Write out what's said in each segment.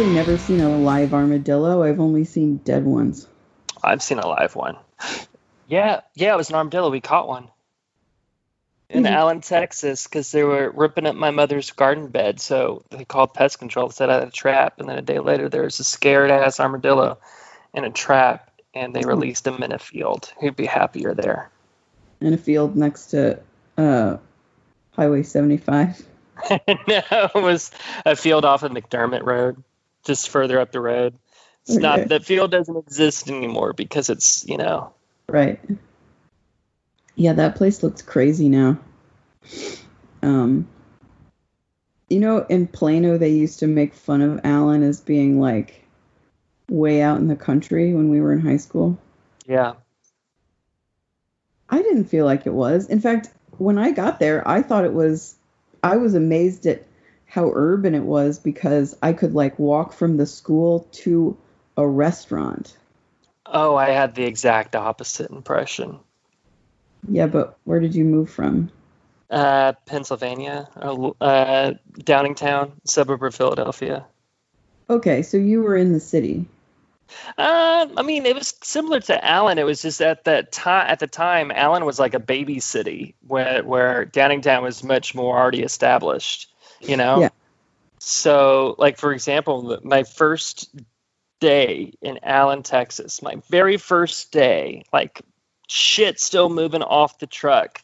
actually never seen a live armadillo. I've only seen dead ones. I've seen a live one. Yeah, yeah, it was an armadillo. We caught one in Mhm. Allen, Texas, because they were ripping up my mother's garden bed. So they called pest control, said I had a trap, and then a day later there was a scared ass armadillo in a trap, and they released him in a field. Who'd be happier there? In a field next to uh, Highway 75. no, it was a field off of McDermott Road, just further up the road. It's Okay. not that field doesn't exist anymore because it's you know Right. Yeah, that place looks crazy now. Um, you know, in Plano, they used to make fun of Allen as being like way out in the country when we were in high school. yeah I didn't feel like it was. In fact, when I got there, I thought it was, I was amazed at how urban it was because I could like walk from the school to a restaurant. Oh, I had the exact opposite impression. Yeah, but where did you move from? Uh, Pennsylvania, uh, Downingtown, suburb of Philadelphia. Okay, so you were in the city. Uh, I mean, it was similar to Allen. It was just at that time. At the time, Allen was like a baby city, where where Downingtown was much more already established. You know. Yeah. So, like for example, my first day in Allen, Texas, my very first day, like shit still moving off the truck.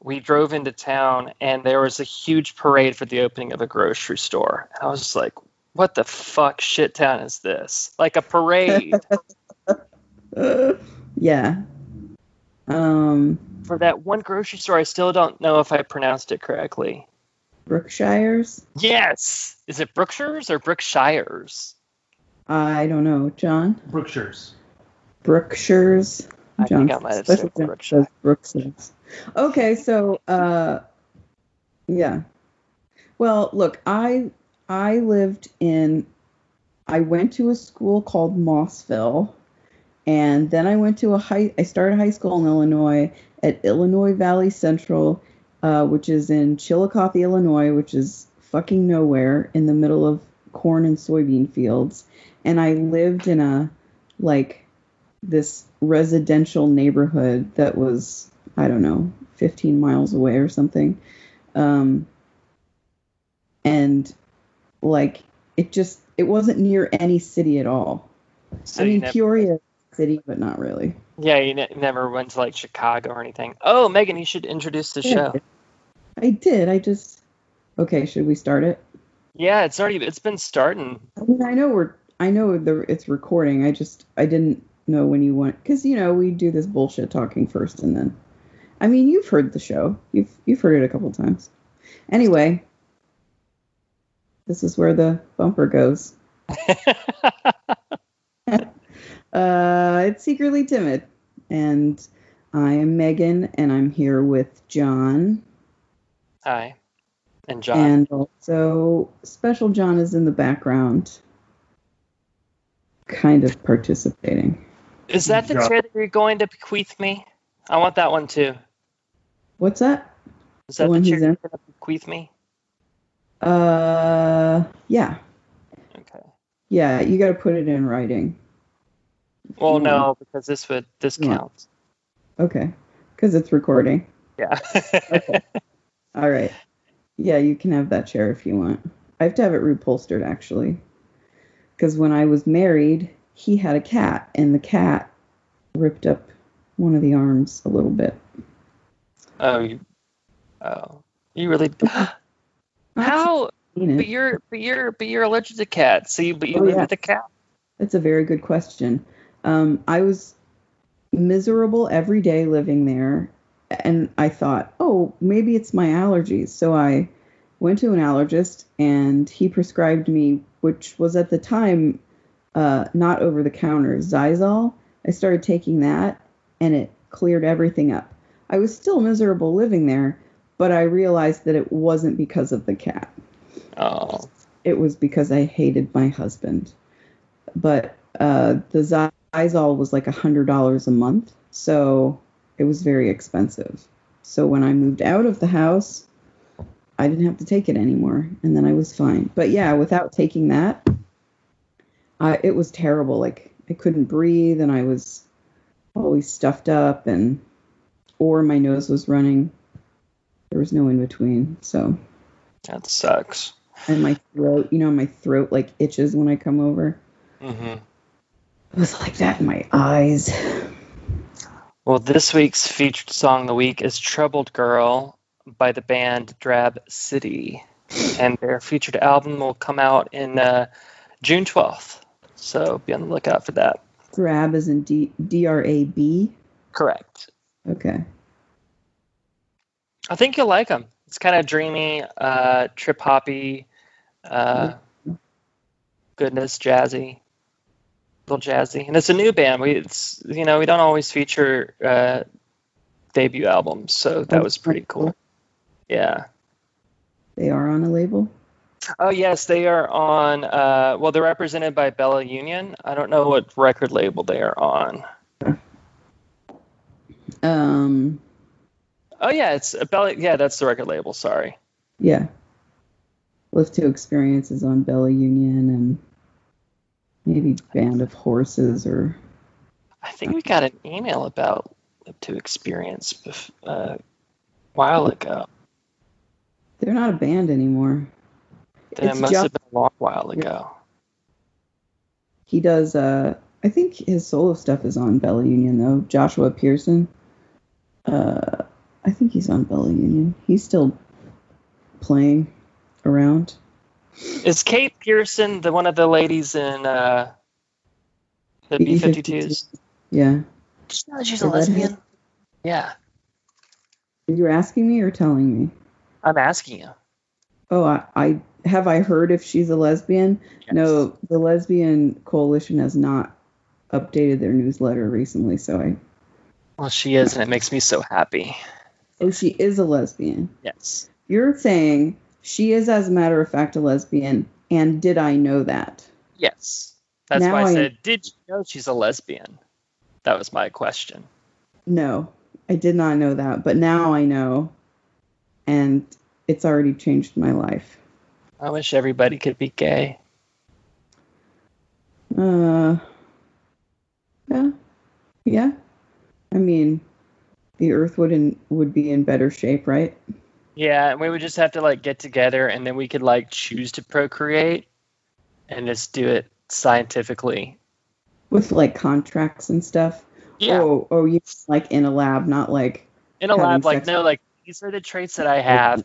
We drove into town and there was a huge parade for the opening of a grocery store. I was just like, what the fuck shit town is this? Like a parade yeah. Um, for that one grocery store. I still don't know if I pronounced it correctly. Brookshires? Yes. Is it Brookshire's or Brookshires? I don't know. John? Brookshires. Brookshires? I John think I might have said John Brookshires. Okay, so uh, yeah. Well, look, I I lived in I went to a school called Mossville, and then I went to a high. I started high school in Illinois at Illinois Valley Central, uh, which is in Chillicothe, Illinois, which is fucking nowhere in the middle of corn and soybean fields. And I lived in a like this residential neighborhood that was I don't know 15 miles away or something. Um, and like it just it wasn't near any city at all. So I mean, Peoria city, but not really. yeah, you ne- never went to like Chicago or anything. Oh, Megan, you should introduce the Yeah. show. I did. I just okay. Should we start it? Yeah, it's already it's been starting. I mean, I know we're. I know the it's recording. I just I didn't know when you want because you know we do this bullshit talking first and then. I mean, you've heard the show. You've you've heard it a couple times. Anyway, this is where the bumper goes. Uh, it's secretly timid, and I am Megan, and I'm here with John, Hi, and John. and also Special John is in the background, kind of participating. Is that the John. chair that you're going to bequeath me? I want that one too. What's that? Is that the, one chair you're going to bequeath me? Uh, yeah, Okay. yeah. You got to put it in writing. Well, Yeah. no, because this would this Yeah. counts. Okay, because it's recording. Yeah. All right. Yeah, you can have that chair if you want. I have to have it reupholstered actually. Because when I was married, he had a cat, and the cat ripped up one of the arms a little bit. oh, you. Oh, you really. How? But you're but you're but you're allergic to cats. So you but you Oh, live yeah. with a cat. That's a very good question. Um, I was miserable every day living there, and I thought, oh, maybe it's my allergies. So I went to an allergist, and he prescribed me, which was at the time uh, not over the counter, Xyzal. I started taking that, and it cleared everything up. I was still miserable living there, but I realized that it wasn't because of the cat Oh, it was because I hated my husband. But uh, the Xyzal was like a hundred dollars a month, so it was very expensive. So when I moved out of the house, I didn't have to take it anymore, and then I was fine. But yeah, without taking that, I it was terrible. Like I couldn't breathe, and I was always stuffed up, and or my nose was running. There was no in between. So That sucks. and my throat, you know, my throat like itches when I come over. hmm It was like that in my eyes. Well, this week's featured song of the week is Troubled Girl by the band Drab City. And their featured album will come out in uh, June 12th. So be on the lookout for that. Drab is in D D R A B. Correct. Okay. I think you'll like them. It's kind of dreamy, uh, trip hoppy, uh, goodness, jazzy, jazzy, and it's a new band. We, it's you know, we don't always feature uh, debut albums, so that was pretty cool. Yeah. They are on a label. Oh yes, they are on. Uh, well, they're represented by Bella Union. I don't know what record label they are on. Um. Oh yeah, it's Bella. Yeah, that's the record label. Sorry. Yeah. Lift to Experience is on Bella Union and maybe Band of Horses or I think we got an email about to Experience bef- uh, a while ago. they're not a band anymore. Then It's it must just- have been a long while ago. He does uh I think his solo stuff is on Bella Union though. Joshua Pearson. Uh I think he's on Bella Union. He's still playing around. Is Kate Pierson the one of the ladies in uh, the B B-52s. Yeah. Did you know she's The a lesbian? redhead? Yeah, You're asking me or telling me? I'm asking you. Oh, I, I have I heard if she's a lesbian? Yes. No, the lesbian coalition has not updated their newsletter recently, so I Well, she is, and it makes me so happy. Oh, she is a lesbian. Yes. You're saying she is as a matter of fact a lesbian and did I know that? Yes. That's Now why I I- said, did you know she's a lesbian? That was my question. No, I did not know that, but now I know and it's already changed my life. I wish everybody could be gay. Uh Yeah. Yeah. I mean, the earth wouldn't would be in better shape, right? Yeah, and we would just have to like get together and then we could like choose to procreate and just do it scientifically. With like contracts and stuff. Yeah. Oh, oh, you like in a lab, not like In a lab, like, no, like these are the traits that I have.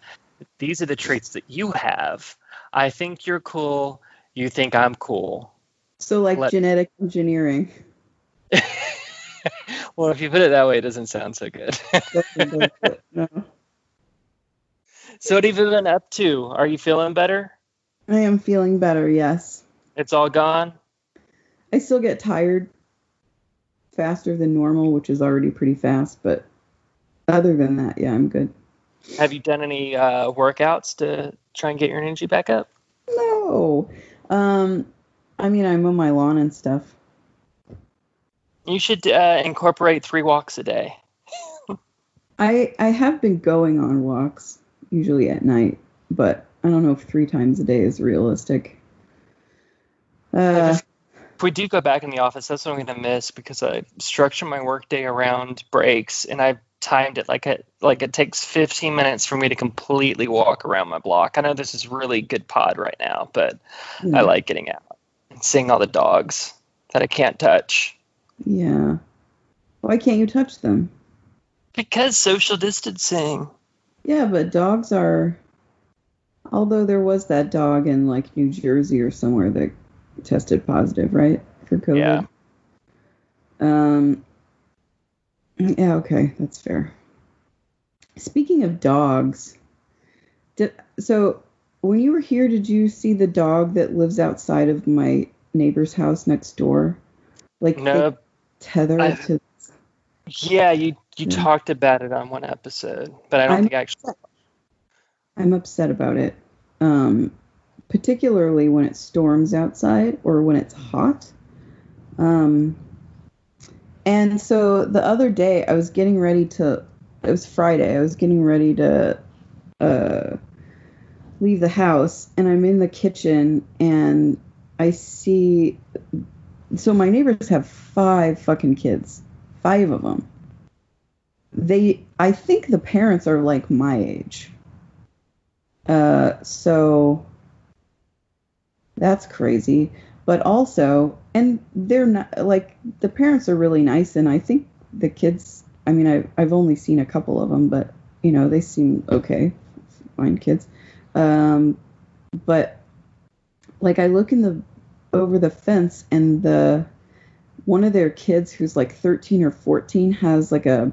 These are the traits that you have. I think you're cool. You think I'm cool. so like Let- genetic engineering. well, if you put it that way, it doesn't sound so good. no. So, what have you been up to? Are you feeling better? I am feeling better, yes. It's all gone? I still get tired faster than normal, which is already pretty fast, but other than that, yeah, I'm good. Have you done any uh, workouts to try and get your energy back up? No. Um I mean I mow my lawn and stuff. You should uh, incorporate three walks a day. I I have been going on walks, usually at night, but I don't know if three times a day is realistic. Uh, If we do go back in the office, that's what I'm going to miss because I structure my workday around breaks, and I've timed it like it like it takes 15 minutes for me to completely walk around my block. I know this is really good pod right now, but I like getting out and seeing all the dogs that I can't touch Yeah. Why can't you touch them? because social distancing. Yeah, but dogs are. Although there was that dog in like New Jersey or somewhere that tested positive, right, for COVID. Yeah. Um. Yeah. Okay, that's fair. Speaking of dogs, did so when you were here, did you see the dog that lives outside of my neighbor's house next door? Like No, tether to. yeah, you you Yeah. talked about it on one episode, but I don't I'm- think I actually. I'm upset about it. Um, particularly when it storms outside or when it's hot. Um, and so the other day I was getting ready to, it was Friday, I was getting ready to uh, leave the house and I'm in the kitchen and I see. So my neighbors have five fucking kids, five of them. They, I think the parents are like my age. Uh, so that's crazy. But also, and they're not like the parents are really nice, and I think the kids. I mean, I, I've only seen a couple of them, but you know, they seem okay, fine kids. Um, but like I look in the over the fence and the one of their kids who's like 13 or 14 has like a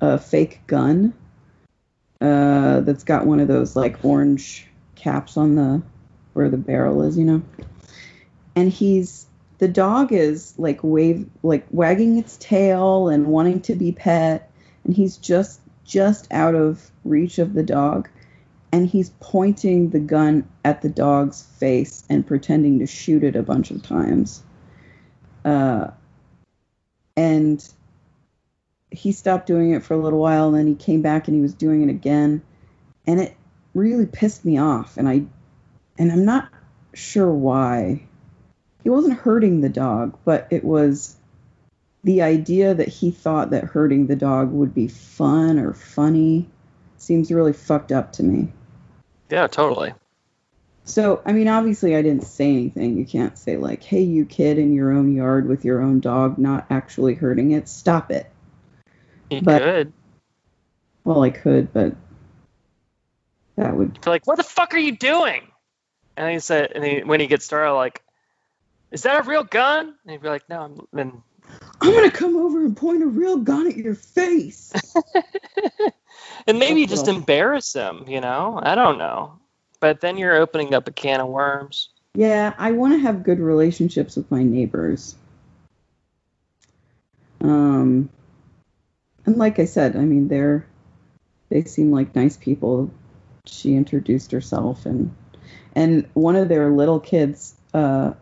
a fake gun uh, that's got one of those like orange caps on the where the barrel is, you know. And he's the dog is like wave like wagging its tail and wanting to be pet and he's just just out of reach of the dog and he's pointing the gun at the dog's face and pretending to shoot it a bunch of times. Uh, and he stopped doing it for a little while, and then he came back and he was doing it again, and it really pissed me off. And I, and I'm not sure why. He wasn't hurting the dog, but it was the idea that he thought that hurting the dog would be fun or funny seems really fucked up to me. Yeah, totally. So, I mean, obviously, I didn't say anything. You can't say, like, hey, you kid in your own yard with your own dog not actually hurting it, stop it. You But- could. Well, I could, but that would. You're like, what the fuck are you doing? And he said, and he, when he gets started, like, is that a real gun? And he'd be like, no, I'm. And I'm going to come over and point a real gun at your face. and maybe just embarrass him, you know? I don't know. But then you're opening up a can of worms. yeah, I want to have good relationships with my neighbors. Um, and like I said, I mean, they're they seem like nice people. She introduced herself, and and one of their little kids uh,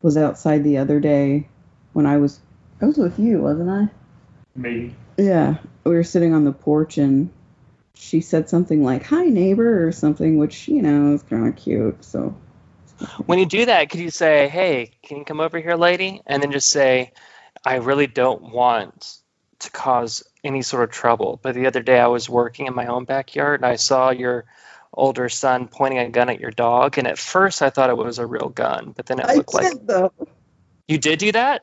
was outside the other day when I was I was with you, wasn't I? Maybe. Yeah, we were sitting on the porch and she said something like "Hi, neighbor" or something, which you know is kind of cute. So When you do that, could you say, hey, can you come over here, lady? And then just say, I really don't want to cause any sort of trouble. But the other day I was working in my own backyard and I saw your older son pointing a gun at your dog. And at first I thought it was a real gun, but then it I looked like though. you did do that?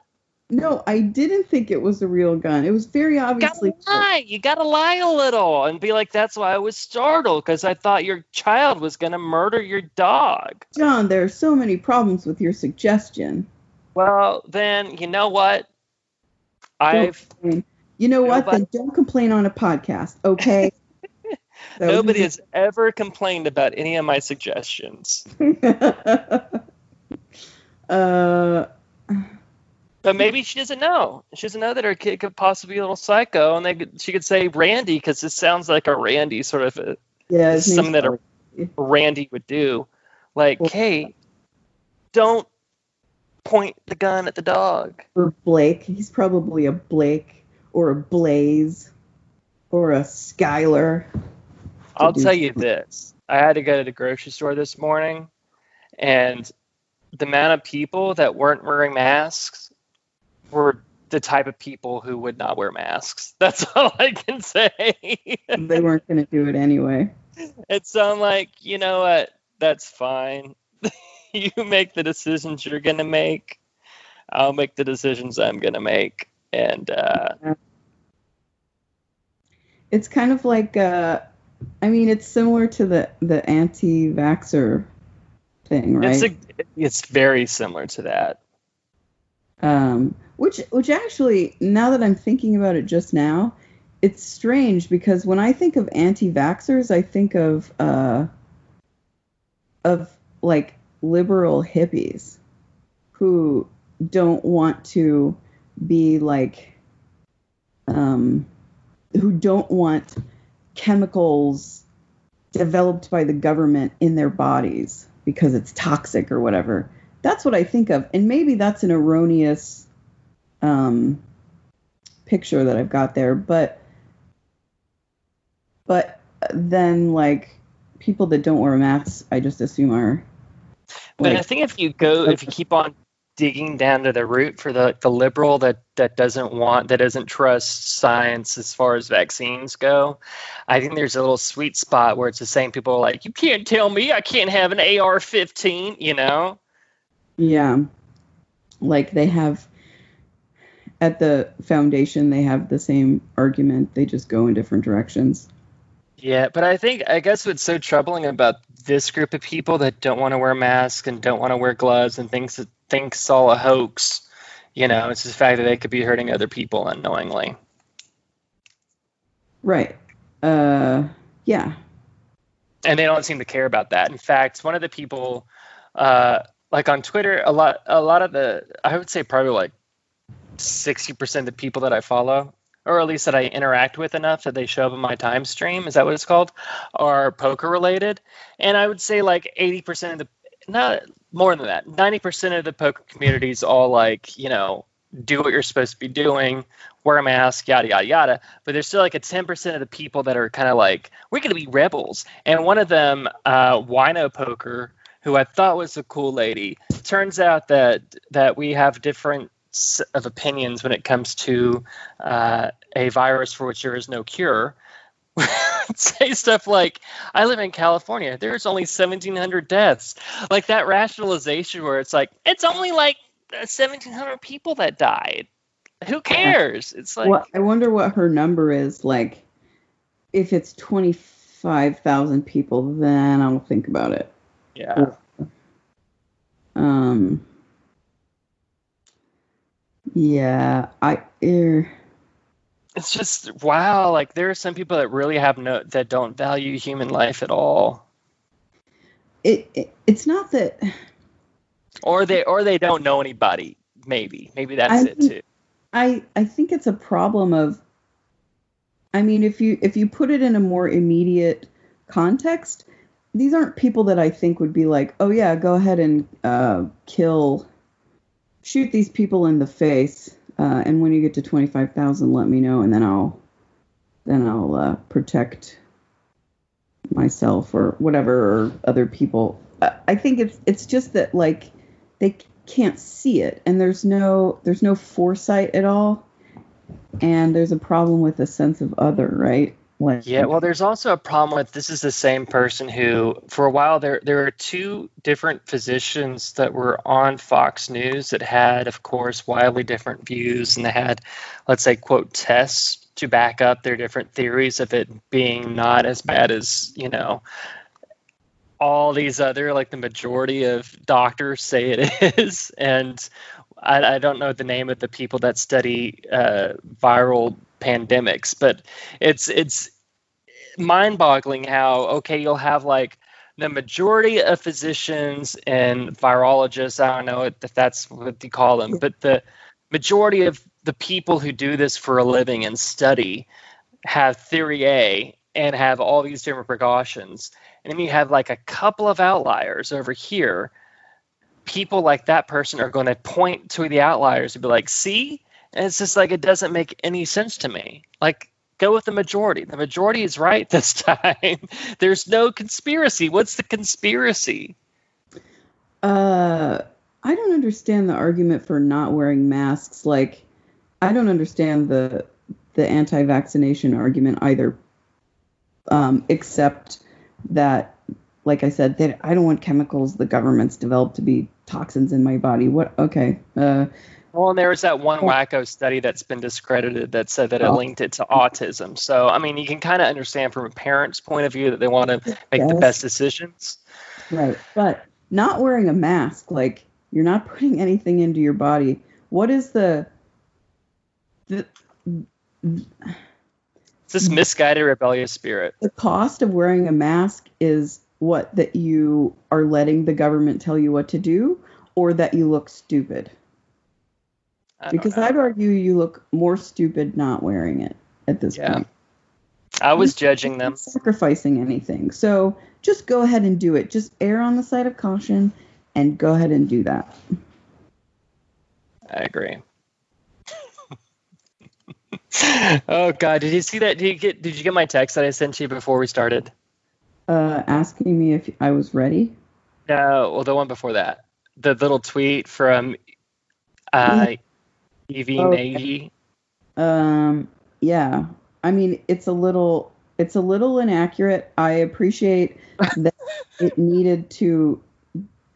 No, I didn't think it was a real gun. It was very You gotta obviously. lie. You gotta lie a little and be like, that's why I was startled because I thought your child was gonna murder your dog. John, there are so many problems with your suggestion. Well, then you know what? I've. You know what? Then don't complain on a podcast, okay? Was Nobody has ever complained about any of my suggestions. uh, But maybe she doesn't know. She doesn't know that her kid could possibly be a little psycho, and they could, she could say Randy because this sounds like a Randy sort of a, yeah, something that a Randy would do. Like, Well- hey, don't point the gun at the dog. or Blake. He's probably a Blake or a Blaze or a Skylar. I'll tell you this. I had to go to the grocery store this morning, and the amount of people that weren't wearing masks were the type of people who would not wear masks. That's all I can say. They weren't going to do it anyway. and so I'm like, you know what? That's fine. you make the decisions you're going to make. I'll make the decisions I'm going to make. And uh, It's kind of like, uh, I mean, it's similar to the the anti-vaxer thing, right? it's, a, it's very similar to that. um, which which actually, now that I'm thinking about it just now, it's strange because when I think of anti-vaxxers, I think of uh, of like liberal hippies who don't want to be like um, who don't want chemicals developed by the government in their bodies because it's toxic or whatever. That's what I think of, and maybe that's an erroneous um, picture that I've got there, but but then like people that don't wear masks, I just assume are But Like- I think if you go, if you keep on digging down to the root for the the liberal that that doesn't want that doesn't trust science as far as vaccines go, I think there's a little sweet spot where it's the same people are like you can't tell me I can't have an AR-15, you know? Yeah. Like they have at the foundation they have the same argument. They just go in different directions. Yeah, but I think I guess what's so troubling about this group of people that don't want to wear masks and don't want to wear gloves and thinks that thinks it's all a hoax, you know, it's the fact that they could be hurting other people unknowingly. Right. Uh yeah. and they don't seem to care about that. In fact, one of the people, uh, like on Twitter, a lot, a lot of the, I would say probably like sixty percent of the people that I follow, or at least that I interact with enough that they show up in my time stream, is that what it's called, are poker related, and I would say like eighty percent of the, not more than that, ninety percent of the poker community is all like, you know, do what you're supposed to be doing, wear a mask, yada yada yada. But there's still like a 10% of the people that are kind of like, we're gonna be rebels. And one of them, uh, Wino Poker, who I thought was a cool lady, turns out that that we have different of opinions when it comes to uh, a virus for which there is no cure. say stuff like, "I live in California. There's only 1,700 deaths." Like that rationalization where it's like, it's only like 1,700 people that died. Who cares? It's like, well, I wonder what her number is like if it's 25,000 people then I'll think about it. yeah. Um Yeah, I er, it's just wow like there are some people that really have no that don't value human life at all. It, it it's not that or they or they don't know anybody maybe. Maybe that's I it think- too. I I think it's a problem of I mean if you if you put it in a more immediate context, these aren't people that I think would be like, "Oh yeah, go ahead and uh, kill shoot these people in the face uh, and when you get to 25,000 let me know and then I'll then I'll uh, protect myself or whatever or other people." I, think it's it's just that like they can't see it and there's no there's no foresight at all and there's a problem with a sense of other right like yeah well there's also a problem with this is the same person who for a while there there are two different physicians that were on fox news that had of course wildly different views and they had let's say quote tests to back up their different theories of it being not as bad as you know all these other like the majority of doctors say it is. And I, I don't know the name of the people that study uh, viral pandemics but it's it's mind-boggling how okay you'll have like the majority of physicians and virologists i don't know if that's what you call them but the majority of the people who do this for a living and study have theory a and have all these different precautions. And then you have like a couple of outliers over here. People like that person are going to point to the outliers and be like see? And it's just like it doesn't make any sense to me. Like go with the majority. The majority is right this time. There's no conspiracy. What's the conspiracy? Uh i don't understand the argument for not wearing masks. Like i don't understand the the anti-vaccination argument either. Um except that like i said that i don't want chemicals the government's developed to be toxins in my body. What okay uh well and there was that one wacko study that's been discredited that said that it Oh. linked it to autism so i mean you can kind of understand from a parent's point of view that they want to make the best decisions Right. But not wearing a mask, like you're not putting anything into your body. What is the the it's this misguided rebellious spirit the cost of wearing a mask is what that you are letting the government tell you what to do or that you look stupid. Because. I'd argue you look more stupid not wearing it at this Yeah. point. i was judging them sacrificing anything. So just go ahead and do it. Just err on the side of caution and go ahead and do that. I agree. oh God! Did you see that? Did you get? Did you get my text that I sent you before we started? Uh, asking me if I was ready. No, well, the one before that, the little tweet from uh, Evie Oh, Nagy. Um, yeah. I mean, it's a little it's a little inaccurate. I appreciate that it needed to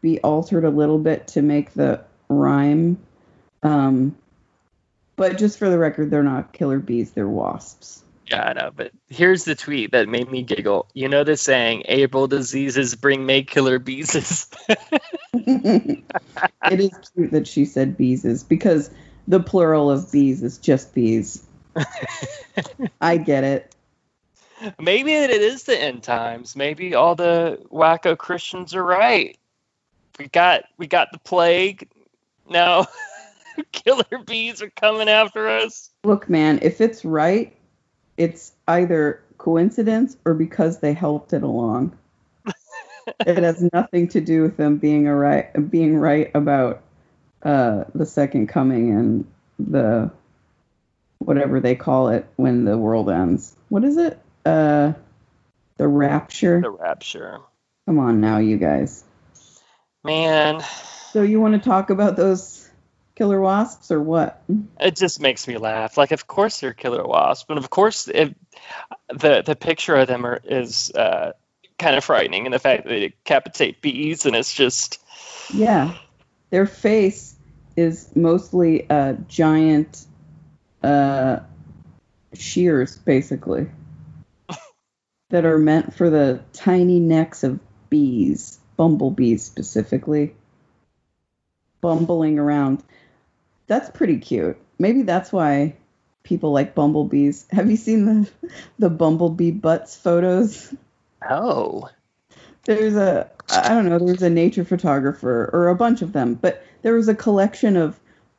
be altered a little bit to make the rhyme. Um, but just for the record, they're not killer bees, they're wasps. Yeah, I know, but here's the tweet that made me giggle. You know the saying, April diseases bring May killer bees. it is cute that she said bees because the plural of bees is just bees. I get it. Maybe it is the end times. Maybe all the wacko Christians are right. We got we got the plague. Now killer bees are coming after us. Look, man, if it's right, it's either coincidence or because they helped it along. it has nothing to do with them being a right being right about uh, the second coming and the whatever they call it when the world ends. What is it? Uh, the rapture. The rapture. Come on now, you guys. Man, So you want to talk about those killer wasps or what? it just makes me laugh. Like, of course they're killer wasps, but of course it, the the picture of them are, is uh, kind of frightening, and the fact that they decapitate bees, and it's just Yeah, their face is mostly uh, giant uh, shears, basically, that are meant for the tiny necks of bees, bumblebees specifically, bumbling around. That's pretty cute. Maybe that's why people like bumblebees. Have you seen the the bumblebee butts photos? oh, there's a I don't know, there's a nature photographer or a bunch of them, but there was a collection of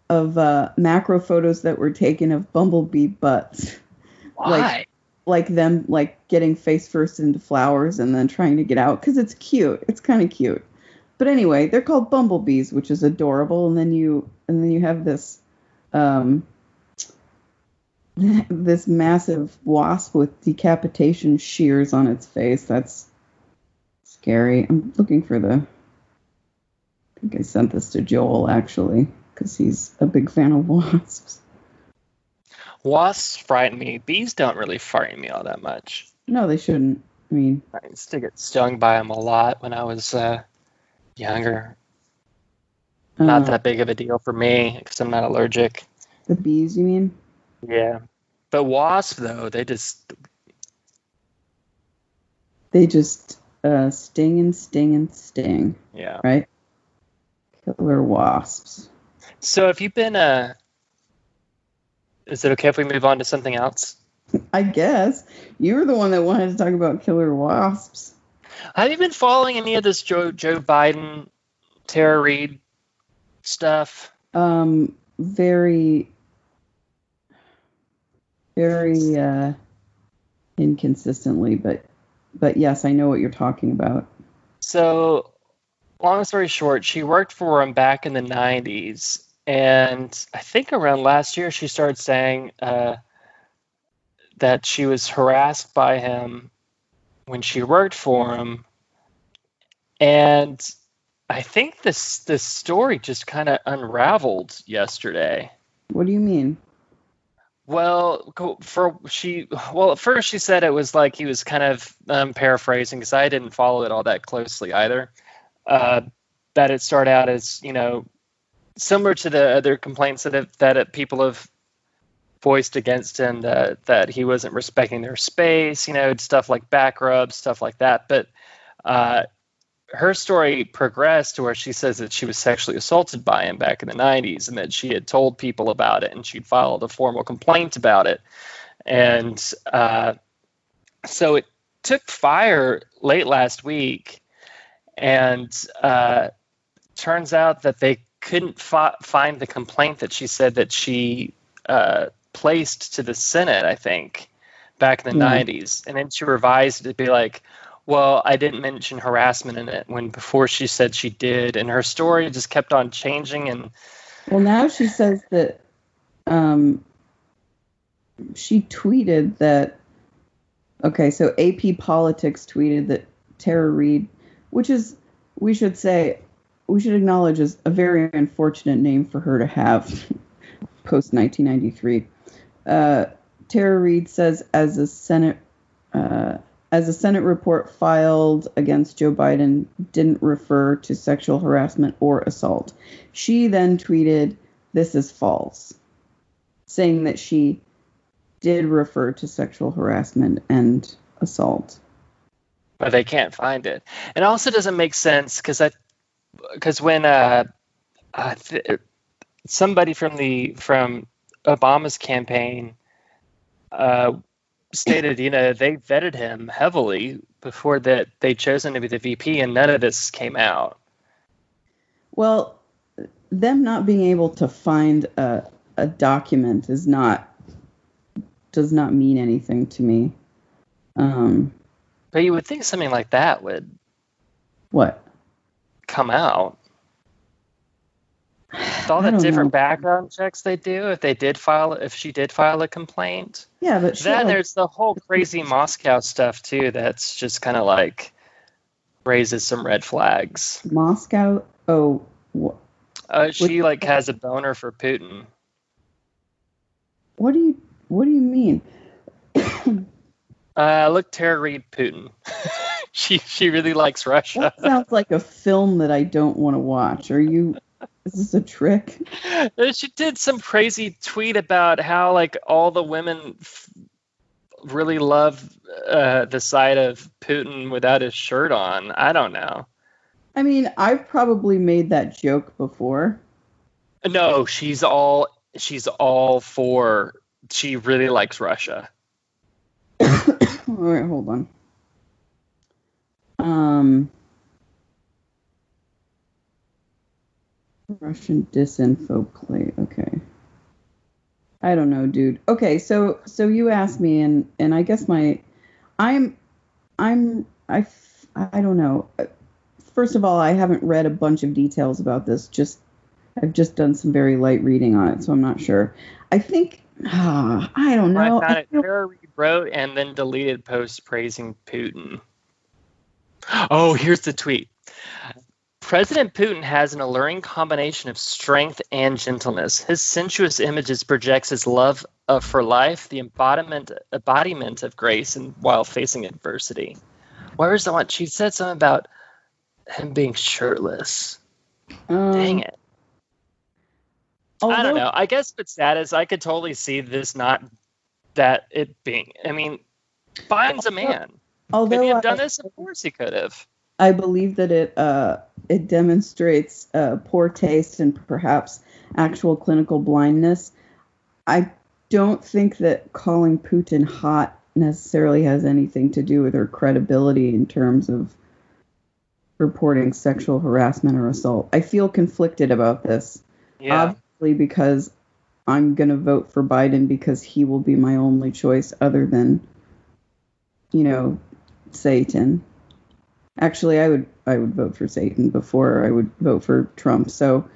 of uh, macro photos that were taken of bumblebee butts, why? like them like getting face first into flowers and then trying to get out because it's cute. It's kind of cute. But anyway, they're called bumblebees, which is adorable, and then you and then you have this um this massive wasp with decapitation shears on its face. That's scary. I'm looking for the. I think I sent this to Joel actually because he's a big fan of wasps. Wasps frighten me. Bees don't really frighten me all that much. No, they shouldn't. I mean, I used to get stung by them a lot when I was uh, younger. Not uh, that big of a deal for me because I'm not allergic. the bees. You mean? Yeah. But wasp though, they just They just uh, sting and sting and sting, yeah. right? Killer wasps. So have you been uh is it okay if we move on to something else? I guess you were the one that wanted to talk about killer wasps. Have you been following any of this Joe Joe Biden, Tara Reade stuff? Um, very, very uh, inconsistently, but but yes, I know what you're talking about. So, long story short, she worked for him back in the 90s. And I think around last year, she started saying uh, that she was harassed by him when she worked for him. And I think this this story just kind of unraveled yesterday. What do you mean? Well, for she, well, at first she said it was like he was kind of um, paraphrasing because I didn't follow it all that closely either. Uh, that it started out as you know similar to the other complaints that have, that people have voiced against him that that he wasn't respecting their space, you know, stuff like back rubs, stuff like that. But uh, her story progressed to where she says that she was sexually assaulted by him back in the 90s and that she had told people about it and she'd filed a formal complaint about it. And uh, so it took fire late last week. And uh, turns out that they couldn't fi- find the complaint that she said that she uh, placed to the Senate, I think, back in the Yeah. 90s. And then she revised it to be like, well, I didn't mention harassment in it when before she said she did. And her story just kept on changing. And Well, now she says that um, she tweeted that. Okay, so AP Politics tweeted that Tara Reade, which is we should say we should acknowledge is a very unfortunate name for her to have post 1993. Uh, Tara Reade says as a Senate uh, as a Senate report filed against Joe Biden didn't refer to sexual harassment or assault. She then tweeted, "This is false," saying that she did refer to sexual harassment and assault. But they can't find it. It also doesn't make sense because I because when uh, uh th- somebody from the from Obama's campaign uh, stated, you know, they vetted him heavily before that they chose him to be the VP, and none of this came out. Well, them not being able to find a, a document is not does not mean anything to me. Um, but you would think something like that would what come out. With all the different know. background checks they do, if they did file, if she did file a complaint. Yeah, but then there's the whole crazy Moscow stuff too. That's just kind of like raises some red flags. Moscow. Oh. Wh- uh, she like has a boner for Putin. What do you What do you mean? Uh, look, Tara Reade Putin. she she really likes Russia. That sounds like a film that I don't want to watch. Are you? Is this a trick? Uh, she did some crazy tweet about how like all the women f- really love uh, the sight of Putin without his shirt on. I don't know. I mean, I've probably made that joke before. No, she's all she's all for. She really likes Russia. all right, hold on. Um, Russian disinfo play. Okay. I don't know, dude. Okay, so so you asked me, and and I guess my, I'm, I'm I I don't know. First of all, I haven't read a bunch of details about this. Just I've just done some very light reading on it, so I'm not sure. I think uh, I don't know. I found it. Tara wrote and then deleted posts praising Putin. Oh, here's the tweet. President Putin has an alluring combination of strength and gentleness. His sensuous images projects his love of, for life, the embodiment embodiment of grace, and while facing adversity. Where's the one? She said something about him being shirtless. Um, Dang it. Although, I don't know. I guess but sad is I could totally see this not that it being. I mean, Biden's a man. Although could he have done I, this? Of course he could have. I believe that it uh, it demonstrates uh, poor taste and perhaps actual clinical blindness. I don't think that calling Putin hot necessarily has anything to do with her credibility in terms of reporting sexual harassment or assault. I feel conflicted about this. Yeah. Obviously, because I'm going to vote for Biden because he will be my only choice other than, you know, Satan. Actually, I would I would vote for Satan before I would vote for Trump. So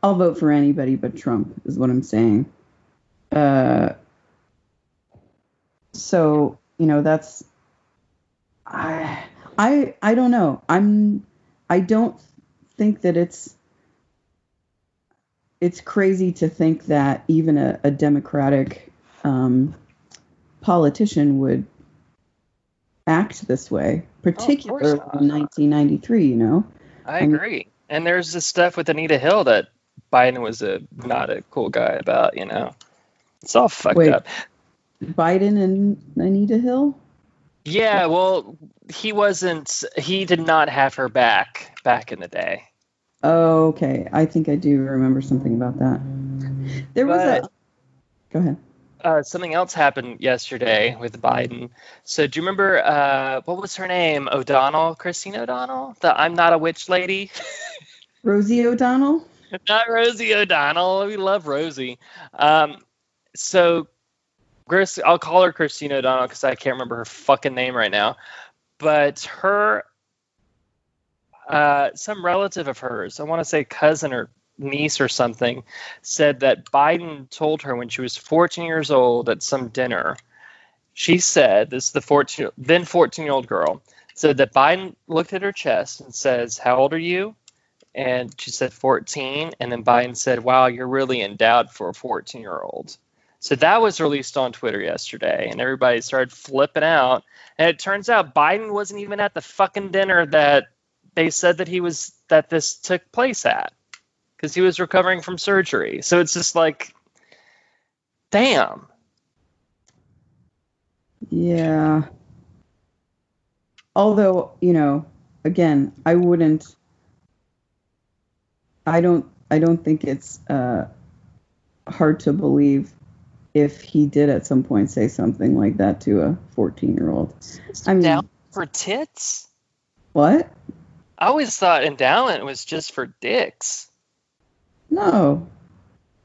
I'll vote for anybody but Trump is what I'm saying. Uh, so you know that's I I I don't know. I'm I don't think that it's it's crazy to think that even a, a Democratic um, politician would act this way, particularly oh, in 1993. You know. I agree. And there's this stuff with Anita Hill that Biden was a not a cool guy about. You know, it's all fucked wait, up. Biden and Anita Hill. Yeah, well, he wasn't. He did not have her back back in the day. Okay. I think I do remember something about that. There was but, a. Go ahead uh, something else happened yesterday with Biden. So do you remember uh, what was her name? O'Donnell, Christine O'Donnell, the I'm not a witch lady. Rosie O'Donnell. Not Rosie O'Donnell. We love Rosie. Um, so, Chris, I'll call her Christine O'Donnell because I can't remember her fucking name right now. But her, uh, some relative of hers, I want to say cousin or niece or something said that Biden told her when she was 14 years old at some dinner. She said, "This is the 14 then 14 year old girl Said that Biden looked at her chest and says, "How old are you?" And she said 14. And then Biden said, "Wow, you're really endowed for a 14 year old." So that was released on Twitter yesterday, and everybody started flipping out. And it turns out Biden wasn't even at the fucking dinner that they said that he was that this took place at because he was recovering from surgery. So it's just like, damn. Yeah. Although, you know, again, I wouldn't I don't I don't think it's uh hard to believe if he did at some point say something like that to a 14 year old. I mean, Down for tits? what? I always thought endowment was just for dicks. No,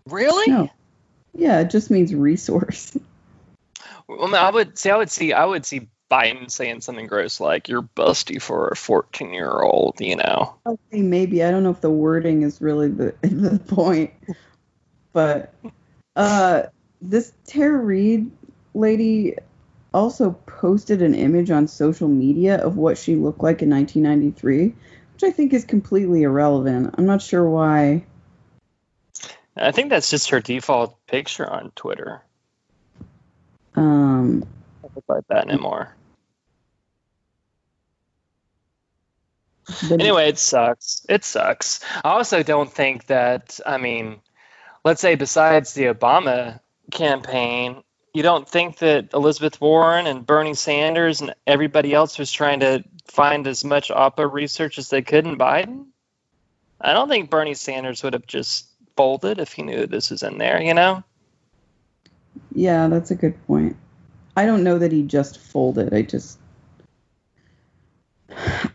Really? no. Yeah, it just means resource. Well, I, would see. I would see. I would see Biden saying something gross like "You're busty for a 14 year old." You know. Okay, maybe. I don't know if the wording is really the the point. But uh this Tara Reade lady also posted an image on social media of what she looked like in 1993, which I think is completely irrelevant. I'm not sure why. I think that's just her default picture on Twitter. Um I don't look like that anymore. Anyway, it sucks. It sucks. I also don't think that. I mean, let's say besides the Obama campaign, you don't think that Elizabeth Warren and Bernie Sanders and everybody else was trying to find as much oppo research as they could in Biden? I don't think Bernie Sanders would have just folded if he knew this was in there, you know? Yeah, that's a good point. I don't know that he just folded. I just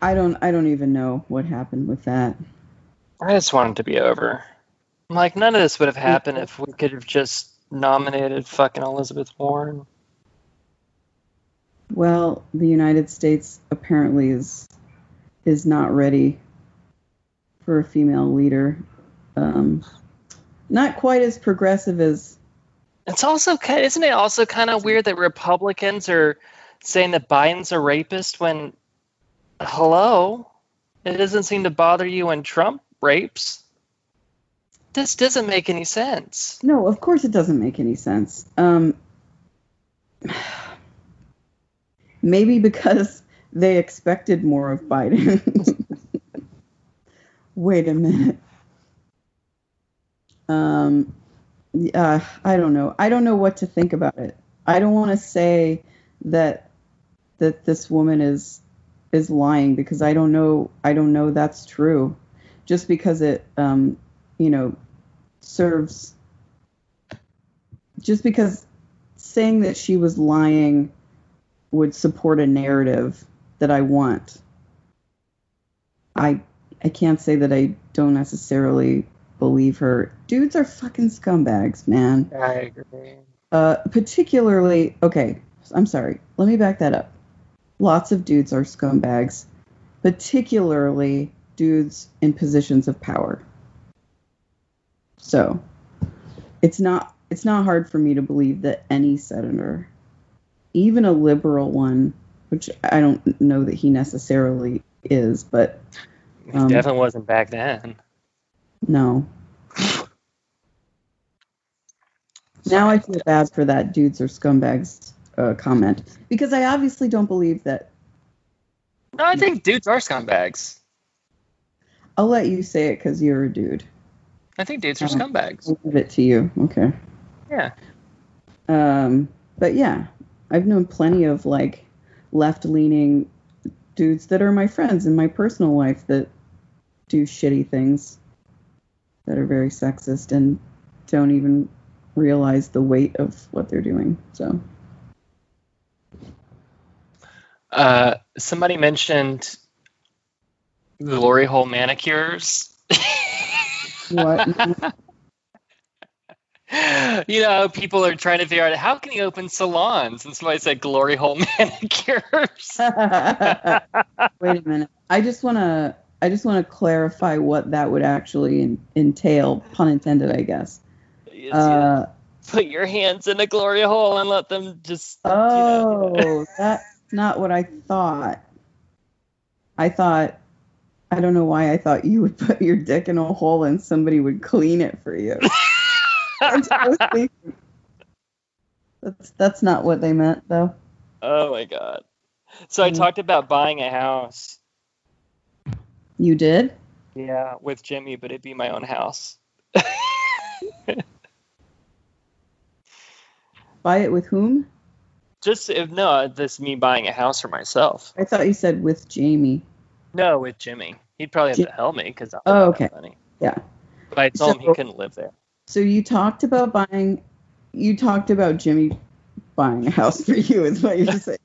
I don't I don't even know what happened with that. I just want it to be over. I'm like, none of this would have happened if we could have just nominated fucking Elizabeth Warren. Well, the United States apparently is is not ready for a female leader. Um, not quite as progressive as It's also kind isn't it also kind of weird that Republicans are saying that Biden's a rapist when hello, it doesn't seem to bother you when Trump rapes. This doesn't make any sense. no. Of course, it doesn't make any sense. Um, maybe because they expected more of Biden. Wait a minute. Um, uh, I don't know. I don't know what to think about it. I don't want to say that that this woman is is lying because I don't know. I don't know that's true. Just because it, um, you know, serves. Just because saying that she was lying would support a narrative that I want. I I can't say that I don't necessarily believe her. Dudes are fucking scumbags, man. I agree. Uh, particularly, okay, I'm sorry. Let me back that up. Lots of dudes are scumbags, particularly dudes in positions of power. So, it's not it's not hard for me to believe that any senator, even a liberal one, which I don't know that he necessarily is, but He Um, definitely wasn't back then. no. Now I feel bad for that dudes are scumbags uh, comment because I obviously don't believe that. No, I think dudes are scumbags. I'll let you say it because you're a dude. I think dudes are scumbags. I'll give it to you. Okay. Yeah. Um, but yeah, I've known plenty of like left leaning dudes that are my friends in my personal life that do shitty things that are very sexist and don't even realize the weight of what they're doing. So Uh, somebody mentioned glory hole manicures. what? you know, people are trying to figure out how can you open salons, and somebody said glory hole manicures. Wait a minute. I just want to I just want to clarify what that would actually en- entail, pun intended, I guess. Yes, Uh, yes. Put your hands in a glory hole and let them just. you know. oh, that's not what I thought. I thought, I don't know why I thought you would put your dick in a hole and somebody would clean it for you. That's what I was thinking. That's that's not what they meant though. oh my god. So I Mm. talked about buying a house. You did? Yeah, with Jimmy, but it'd be my own house. Buy it with whom? Just if no, this me buying a house for myself. I thought you said with Jamie. No, with Jimmy. He'd probably have to help me because I'm Oh, okay. money. Yeah. But I told him he couldn't live there. So you talked about buying. You talked about Jimmy buying a house for you, is what you're saying,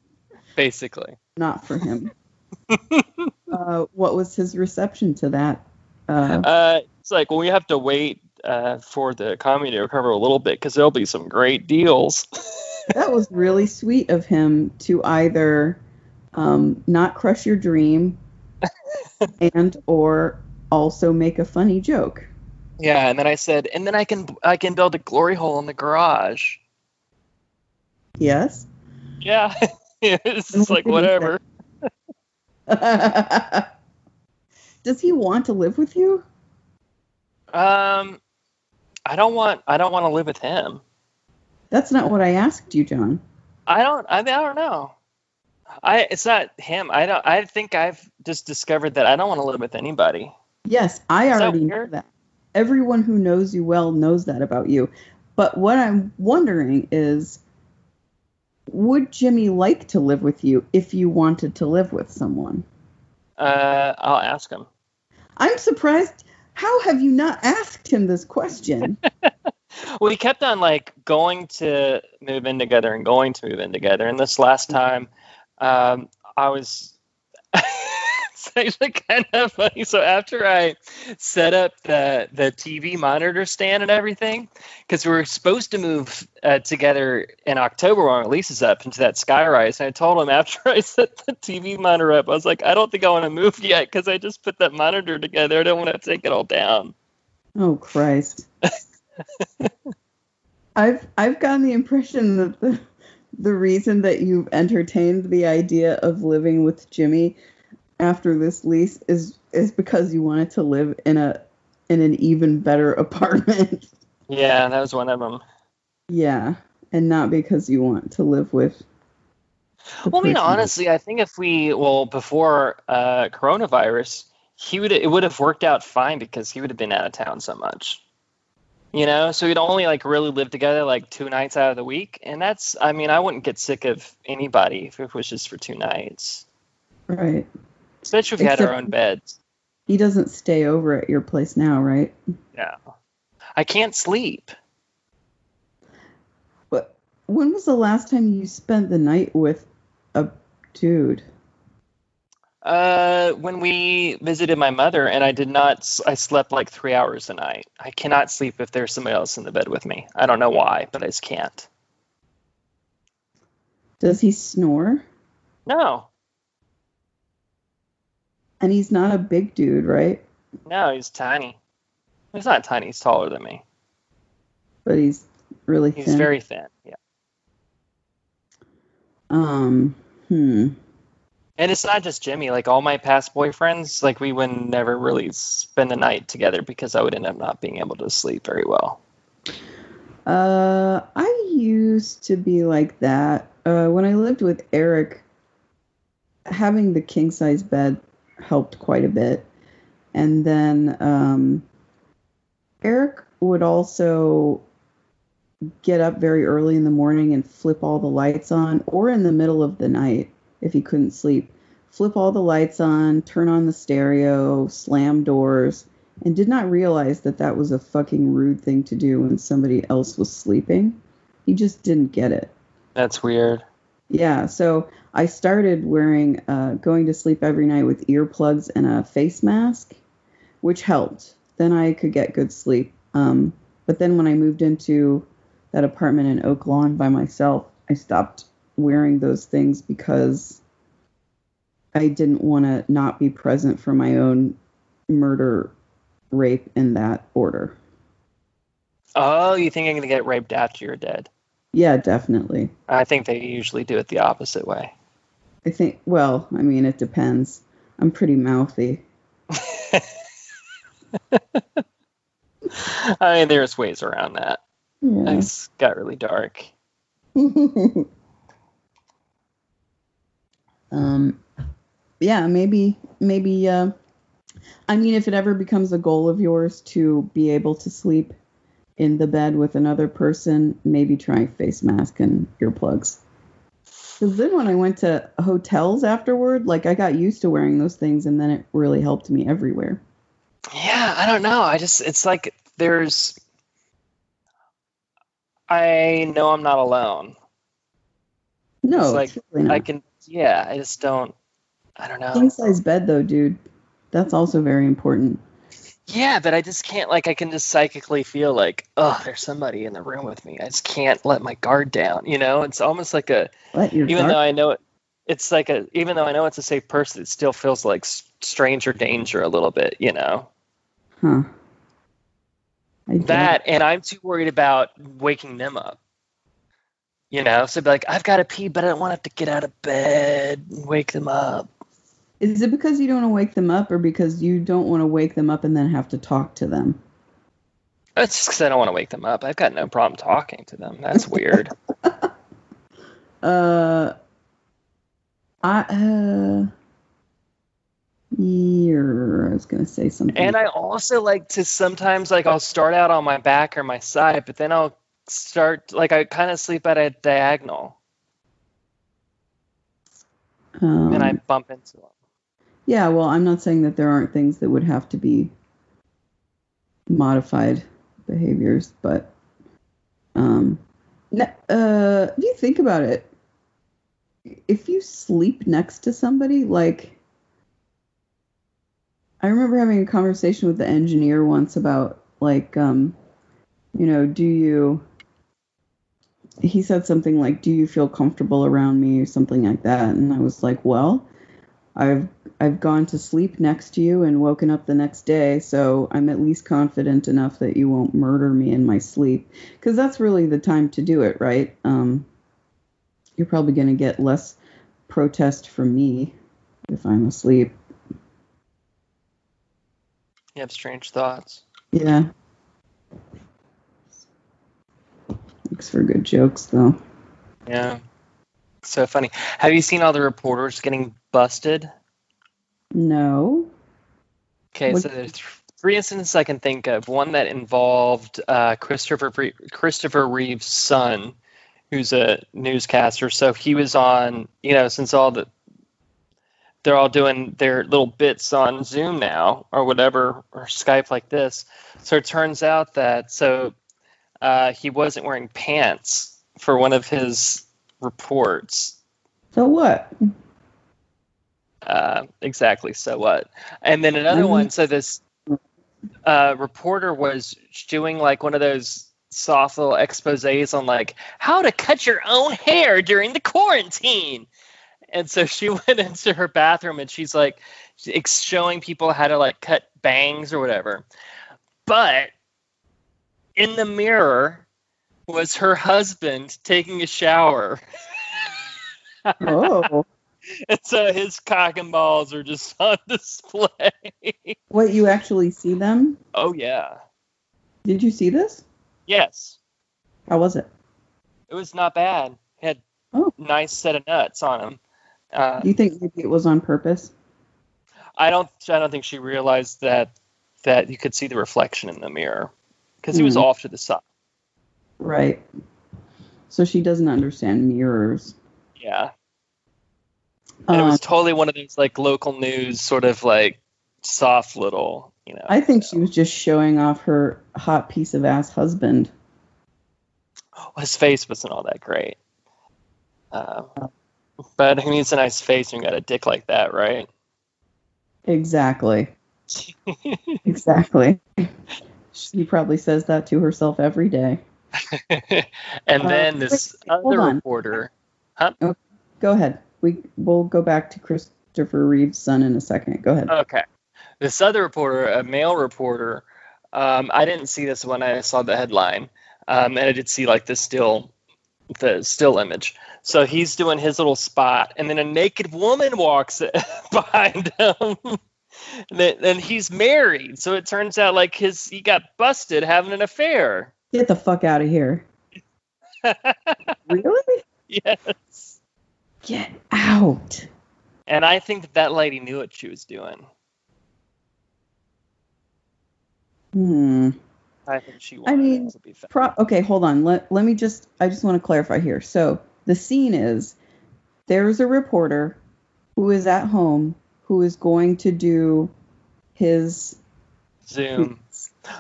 Basically. not for him. uh, what was his reception to that? Uh, Uh, it's like, well, we have to wait uh, for the economy to recover a little bit because there'll be some great deals. that was really sweet of him to either um, not crush your dream and or also make a funny joke. yeah, and then I said, and then I can I can build a glory hole in the garage. Yes. Yeah, it's just like whatever. Does he want to live with you? Um, I don't want I don't want to live with him. That's not what I asked you, John. I don't. I mean, I don't know. I it's not him. I don't. I think I've just discovered that I don't want to live with anybody. Yes, I Is that already know that. Everyone who knows you well knows that about you. But what I'm wondering is would Jimmy like to live with you if you wanted to live with someone? Uh, I'll ask him. I'm surprised. How have you not asked him this question? Well, he kept on like going to move in together and going to move in together. And this last time, um, I was. it's actually kind of funny. So after I set up the the TV monitor stand and everything, because we were supposed to move uh, together in October when our lease is up into that skyrise, and I told him after I set the TV monitor up, I was like, I don't think I want to move yet because I just put that monitor together. I don't want to take it all down. oh Christ. I've I've gotten the impression that the the reason that you've entertained the idea of living with Jimmy after this lease is is because you wanted to live in a in an even better apartment. Yeah, that was one of them. yeah, and not because you want to live with. Well, I mean, honestly, I think if we well before uh, coronavirus, he would it would have worked out fine because he would have been out of town so much. You know, so we'd only like really live together like two nights out of the week, and that's I mean, I wouldn't get sick of anybody if it was just for two nights, right? especially if we had our own beds. He doesn't stay over at your place now, right? Yeah, I can't sleep. But when was the last time you spent the night with a dude? Uh, when we visited my mother, and I did not, I slept like three hours a night. I cannot sleep if there's somebody else in the bed with me. I don't know why, but I just can't. Does he snore? No, And he's not a big dude, right? no, he's tiny. He's not tiny. He's taller than me. But he's really He's thin. very thin. Yeah, um. Hmm. And it's not just Jimmy. Like all my past boyfriends, like we would never really spend the night together because I would end up not being able to sleep very well. Uh, I used to be like that. Uh, when I lived with Eric, having the king size bed helped quite a bit. And then um, Eric would also get up very early in the morning and flip all the lights on, or in the middle of the night if he couldn't sleep. Flip all the lights on, turn on the stereo, slam doors, and did not realize that that was a fucking rude thing to do when somebody else was sleeping. He just didn't get it. That's weird. Yeah, so I started wearing, uh, going to sleep every night with earplugs and a face mask, which helped. Then I could get good sleep. Um, but then when I moved into that apartment in Oak Lawn by myself, I stopped wearing those things because I didn't want to not be present for my own murder, rape in that order. Oh, you think I'm gonna get raped after you're dead? Yeah, definitely. I think they usually do it the opposite way. I think, well, I mean, it depends. I'm pretty mouthy. I mean, there's ways around that. Yeah. It's got really dark. um, yeah, maybe, maybe. Uh, I mean, if it ever becomes a goal of yours to be able to sleep in the bed with another person, maybe try face mask and earplugs. Because then when I went to hotels afterward, like I got used to wearing those things, and then it really helped me everywhere. Yeah, I don't know. I just it's like there's I know I'm not alone. No, It's like. I can yeah, I just don't I don't know. king size bed though, dude. That's also very important. Yeah, but I just can't like I can just psychically feel like, oh, there's somebody in the room with me. I just can't let my guard down, you know? It's almost like a Let your even guard- though I know it it's like a even though I know it's a safe person, it still feels like stranger danger a little bit, you know. huh? I That and I'm too worried about waking them up. You know, so be like, I've got to pee, but I don't want to have to get out of bed and wake them up. Is it because you don't want to wake them up, or because you don't want to wake them up and then have to talk to them? That's just because I don't want to wake them up. I've got no problem talking to them. That's weird. Uh, I uh, yeah, I was gonna say something. and I also like to sometimes like I'll start out on my back or my side, but then I'll start like I kind of sleep at a diagonal um, and I bump into them. yeah, well, I'm not saying that there aren't things that would have to be modified behaviors, but um, uh, if you think about it, if you sleep next to somebody, like I remember having a conversation with the engineer once about like um, you know, do you he said something like, "Do you feel comfortable around me?" or something like that, and I was like, "Well, I've I've gone to sleep next to you and woken up the next day, so I'm at least confident enough that you won't murder me in my sleep, because that's really the time to do it, right? Um, you're probably going to get less protest from me if I'm asleep. You have strange thoughts. Yeah. Thanks for good jokes, though. Yeah. So funny. Have you seen all the reporters getting busted? No. Okay, What- so there's three incidents I can think of. One that involved uh, Christopher Christopher Reeve's son, who's a newscaster. So he was on, you know, since all the they're all doing their little bits on Zoom now or whatever or Skype like this. So it turns out that so uh, he wasn't wearing pants for one of his reports. So what? Uh, exactly. So what? And then another Mhm. one. So this uh, reporter was doing like one of those soft little exposés on like how to cut your own hair during the quarantine. And so she went into her bathroom and she's like showing people how to like cut bangs or whatever. But in the mirror was her husband taking a shower. Oh. And so his cock and balls are just on display. what, you actually see them? oh yeah. Did you see this? Yes. How was it? It was not bad. Had Oh. nice set of nuts on him. Uh, Do you think maybe it was on purpose? I don't. I don't think she realized that that you could see the reflection in the mirror because he was Hmm. off to the side. Right. So she doesn't understand mirrors. Yeah, and it was totally one of those like local news sort of like soft little, you know. I think she was just showing off her hot piece of ass husband. his face wasn't all that great. Uh, but who needs a nice face when you got a dick like that, right? Exactly. Exactly. She probably says that to herself every day. and Uh, then this wait, other reporter. Go ahead. We we'll go back to Christopher Reeve's son in a second. Go ahead. Okay. This other reporter, a male reporter, um, I didn't see this when I saw the headline, um, and I did see like the still the still image. So he's doing his little spot, and then a naked woman walks behind him. And, then, and he's married, so it turns out like his he got busted having an affair. Get the fuck out of here. really? Yes. Get out. And I think that that lady knew what she was doing. Hmm. I think she I mean, to be found. Pro- okay, hold on. Let, let me just, I just want to clarify here. So the scene is there's a reporter who is at home who is going to do his. Zoom.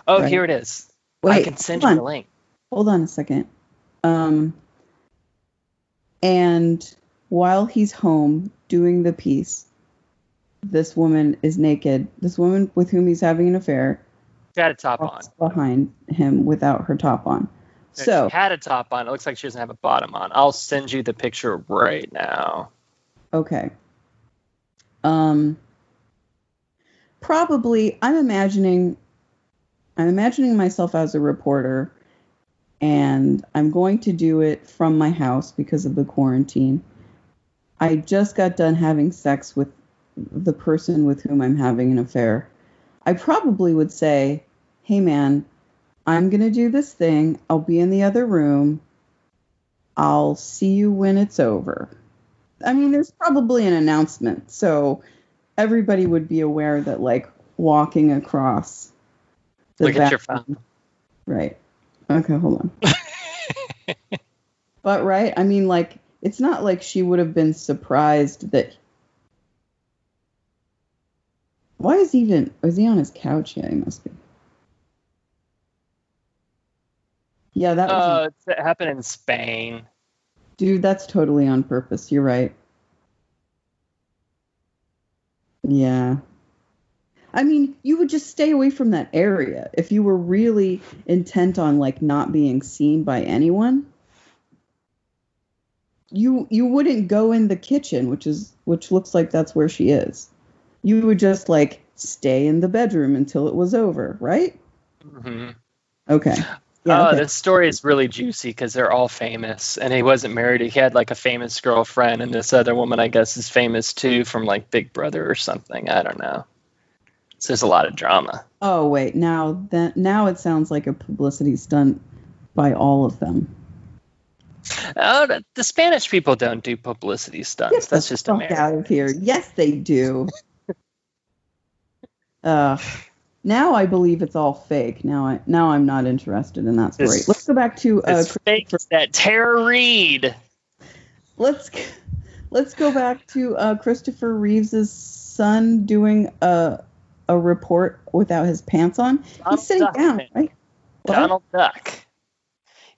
Oh, Right. here it is. Wait, I can send you on. the link. Hold on a second. Um, and while he's home doing the piece, this woman is naked. This woman with whom he's having an affair Got a top on. behind him without her top on. So, she had a top on. It looks like she doesn't have a bottom on. I'll send you the picture right now. okay. Um, probably, I'm imagining, I'm imagining myself as a reporter, and I'm going to do it from my house because of the quarantine. I just got done having sex with the person with whom I'm having an affair. I probably would say, hey man, I'm going to do this thing. I'll be in the other room. I'll see you when it's over. I mean, there's probably an announcement. So everybody would be aware that, like, walking across the Look at your bathroom- Right. Okay, hold on. But right, I mean, like, it's not like she would have been surprised that. Why is he even? Was he on his couch? Yeah, he must be. Yeah, that was. Oh, it's- it happened in Spain. Dude, that's totally on purpose. You're right. Yeah. I mean, you would just stay away from that area if you were really intent on like not being seen by anyone. You you wouldn't go in the kitchen, which is which looks like that's where she is. You would just like stay in the bedroom until it was over, right? hmm Okay. Yeah, oh, okay. this story is really juicy because they're all famous, and he wasn't married. He had like a famous girlfriend, and this other woman, I guess, is famous too from like Big Brother or something. I don't know. So there's a lot of drama. Oh wait, now that now it sounds like a publicity stunt by all of them. Oh, the, the Spanish people don't do publicity stunts. Get That's the just fuck America. out of here. Yes, they do. uh, now I believe it's all fake. Now I now I'm not interested in that story. It's- let's go back to uh, fake. That Tara Reade. let's let's go back to uh, Christopher Reeves's son doing a a report without his pants on. Donald He's sitting Duck, down, right? What? Donald Duck.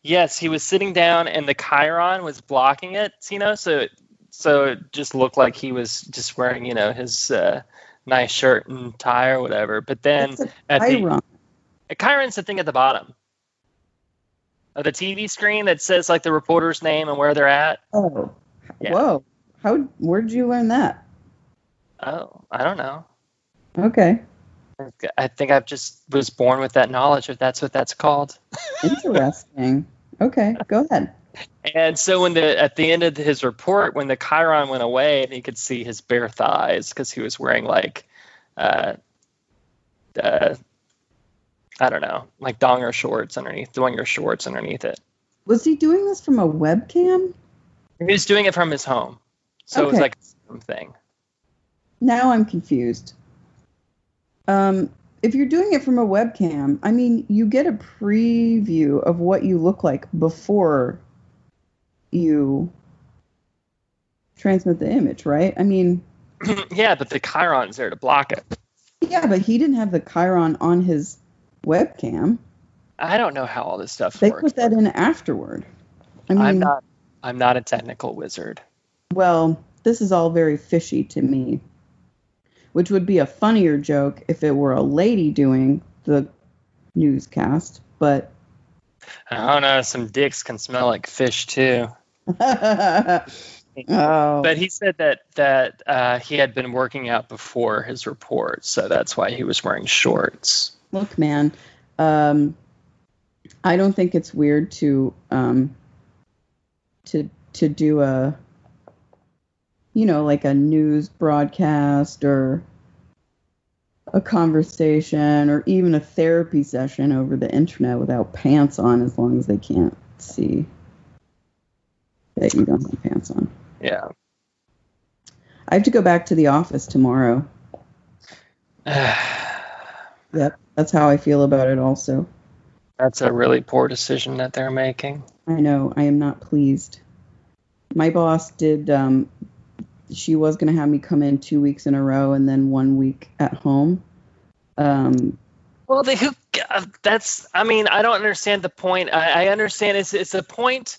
Yes, he was sitting down, and the Chiron was blocking it. You know, so it, so it just looked like he was just wearing, you know, his uh, nice shirt and tie or whatever. But then at the Chiron. a Chiron's the thing at the bottom of the TV screen that says like the reporter's name and where they're at. Oh, Yeah. whoa! How where did you learn that? Oh, I don't know. Okay, I think I've just was born with that knowledge if that's what that's called. interesting. okay, go ahead. And so when the at the end of his report, when the Chiron went away, and he could see his bare thighs because he was wearing like, uh, uh, I don't know, like donger shorts underneath, donger shorts underneath it. Was he doing this from a webcam? He was doing it from his home, so it was like a thing. Now I'm confused. Um, if you're doing it from a webcam, I mean, you get a preview of what you look like before you transmit the image, right? I mean, yeah, but the Chiron's there to block it. yeah, but he didn't have the Chiron on his webcam. I don't know how all this stuff They works. put that in afterward. I mean, I'm not. I'm not a technical wizard. well, this is all very fishy to me. Which would be a funnier joke if it were a lady doing the newscast, but I don't know. Some dicks can smell like fish too. oh, But he said that that uh, he had been working out before his report, so that's why he was wearing shorts. look, man, um, I don't think it's weird to um, to to do a you know like a news broadcast or a conversation or even a therapy session over the internet without pants on as long as they can't see that you don't have pants on. Yeah. I have to go back to the office tomorrow. Yep, that's how I feel about it also. That's a really poor decision that they're making. I know, I am not pleased. My boss did um she was going to have me come in 2 weeks in a row and then 1 week at home. Um Well, they who uh, that's I mean I don't understand the point. I, I understand it's it's a point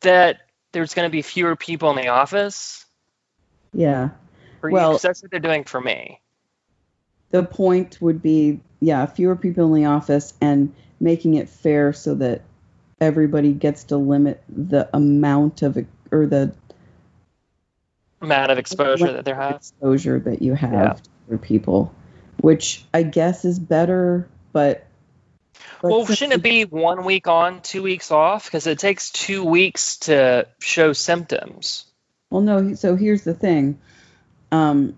that there's going to be fewer people in the office yeah. for Well- 'cause that's what they're doing for me. the point would be yeah fewer people in the office and making it fair so that everybody gets to limit the amount of or the Amount of exposure that they have. exposure that you have Yeah. to other people which i guess is better but, but Well, shouldn't it be one week on, two weeks off? Because it takes two weeks to show symptoms. Well, no. So here's the thing. Um,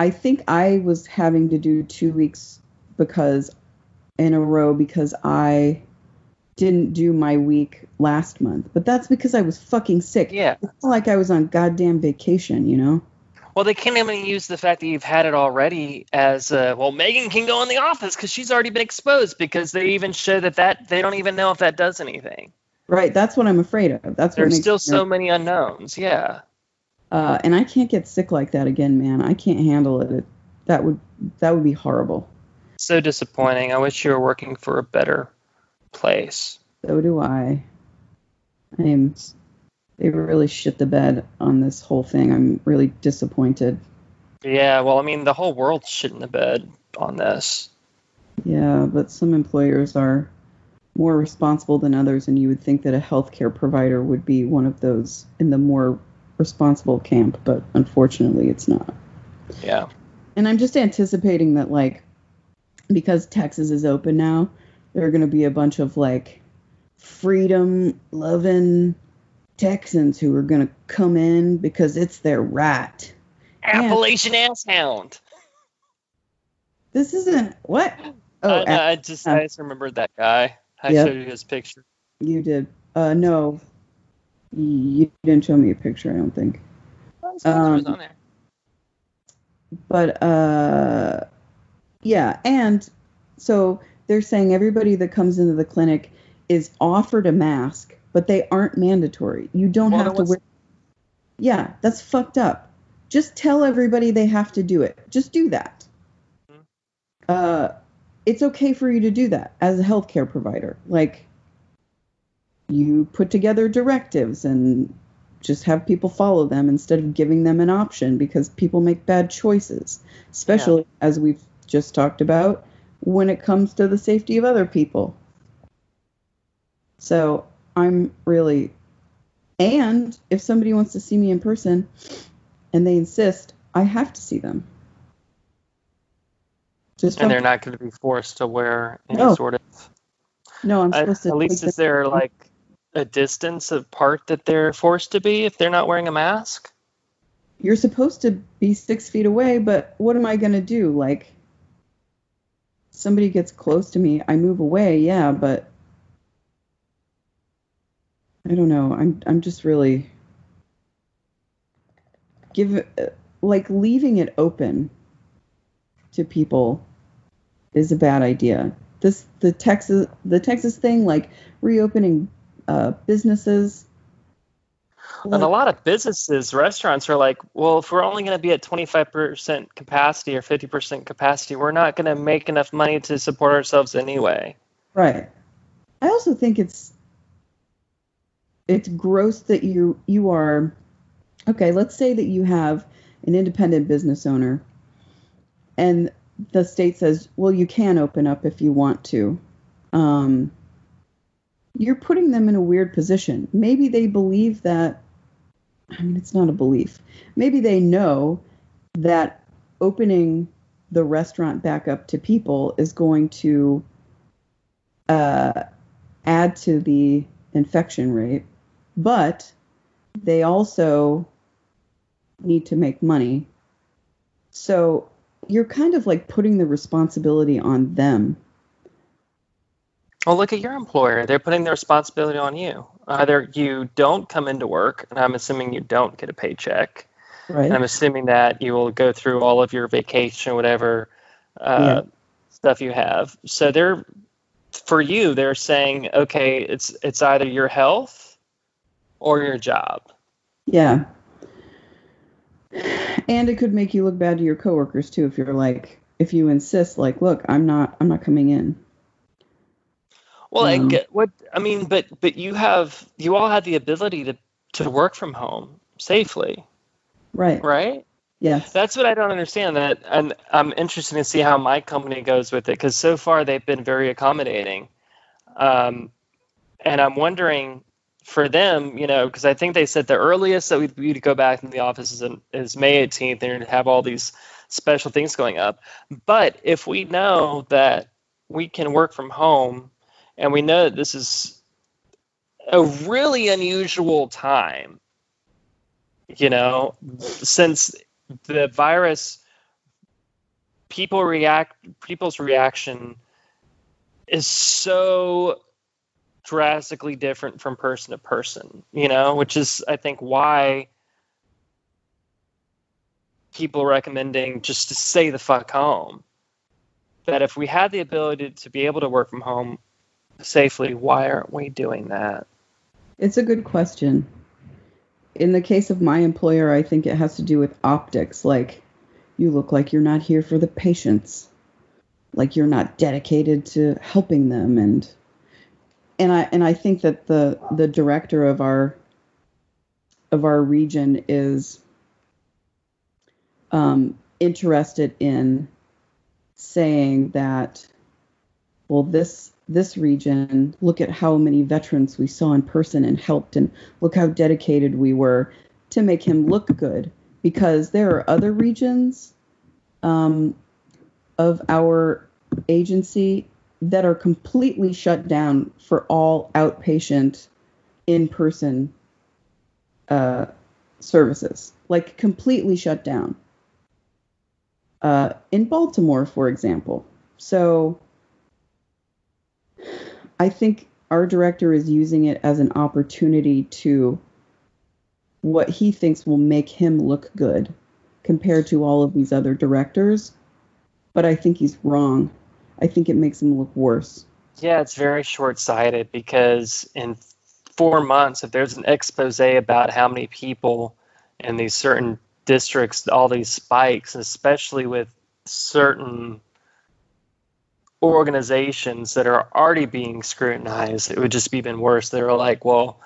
I think I was having to do two weeks because in a row because I didn't do my week last month. But that's because I was fucking sick. Yeah. It's not like I was on goddamn vacation, you know. Well, they can't even use the fact that you've had it already as uh, well. Megan can go in the office because she's already been exposed. Because they even show that that they don't even know if that does anything. Right. That's what I'm afraid of. That's There's still me so many unknowns. Yeah. Uh, and I can't get sick like that again, man. I can't handle it. it. That would that would be horrible. So disappointing. I wish you were working for a better place. So do I. I am. They really shit the bed on this whole thing. I'm really disappointed. Yeah. Well, I mean, the whole world's shit in the bed on this. Yeah, but some employers are more responsible than others, and you would think that a healthcare provider would be one of those in the more responsible camp, but unfortunately, it's not. Yeah. And I'm just anticipating that, like, because Texas is open now, there are going to be a bunch of like freedom loving Texans who are going to come in because it's their right. Appalachian ass hound. This isn't what? Oh, I, know, I just I just remembered that guy. I Yep. showed you his picture. you did. Uh, no, you didn't show me a picture. I don't think. Oh, was Um, on there. But uh, yeah, and so they're saying everybody that comes into the clinic is offered a mask, but they aren't mandatory. You don't Well, have to wear. Yeah, that's fucked up. Just tell everybody they have to do it. Just do that. Mhm. Uh, it's okay for you to do that as a healthcare provider. Like, you put together directives and just have people follow them instead of giving them an option because people make bad choices, especially as we've just talked about when it comes to the safety of other people. So I'm really, and if somebody wants to see me in person and they insist, I have to see them. Just And they're don't- going to be forced to wear any No. sort of. no, I'm At, supposed to. at least is there like a distance apart that they're forced to be if they're not wearing a mask? you're supposed to be six feet away, but what am I going to do? Like, somebody gets close to me, I move away, yeah, but I don't know. I'm I'm just really give like leaving it open to people is a bad idea. This the Texas the Texas thing like reopening uh, businesses. And a lot of businesses, restaurants are like, well, if we're only going to be at 25% capacity or 50% capacity, we're not going to make enough money to support ourselves anyway. Right. I also think it's it's gross that you you are okay, let's say that you have an independent business owner and the state says, "Well, you can open up if you want to." Um you're putting them in a weird position. Maybe they believe that I mean, it's not a belief. Maybe they know that opening the restaurant back up to people is going to uh, add to the infection rate, but they also need to make money. So you're kind of like putting the responsibility on them. Well, look at your employer. They're putting the responsibility on you. Either you don't come into work, and I'm assuming you don't get a paycheck. Right. And I'm assuming that you will go through all of your vacation, whatever uh, Yeah. stuff you have. So they're for you. They're saying, okay, it's it's either your health or your job. Yeah. And it could make you look bad to your coworkers too if you're like if you insist like, look, I'm not I'm not coming in. Well, I Um, get what I mean, but but you have you all have the ability to to work from home safely, Right. right? Yes. That's what I don't understand. That and I'm interested to see how my company goes with it because so far they've been very accommodating, um, and I'm wondering for them, you know, because I think they said the earliest that we'd, we'd go back in the office is, in, is May 18th, and have all these special things going up. But if we know that we can work from home, and we know that this is a really unusual time, you know, since the virus people react people's reaction is so drastically different from person to person you know which is i think why people recommending just to stay the fuck home. That if we had the ability to be able to work from home safely why aren't we doing that It's a good question. In the case of my employer, I think it has to do with optics. Like, you look like you're not here for the patients, like you're not dedicated to helping them, and and I and I think that the the director of our of our region is um, interested in saying that well this this region look at how many veterans we saw in person and helped and look how dedicated we were to make him look good. Because there are other regions um, of our agency that are completely shut down for all outpatient in-person uh, services. Like completely shut down. Uh, in baltimore for example. So I think our director is using it as an opportunity to what he thinks will make him look good compared to all of these other directors. But I think he's wrong. I think it makes him look worse. Yeah, it's very short sighted because in four months, if there's an expose about how many people in these certain districts, all these spikes, especially with certain organizations that are already being scrutinized, it would just be even worse. They're like, well,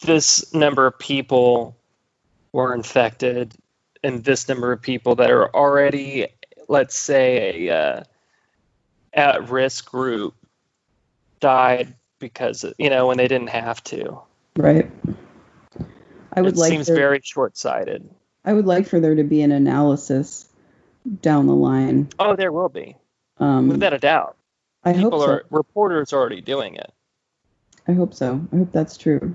this number of people were infected, and this number of people that are already, let's say, a uh, at risk group died because you know when they didn't have to. Right. I would it like seems there, very short-sighted. I would like for there to be an analysis down the line. Oh, there will be, Um, without a doubt. I hope so. are reporters are already doing it. I hope so. I hope that's true.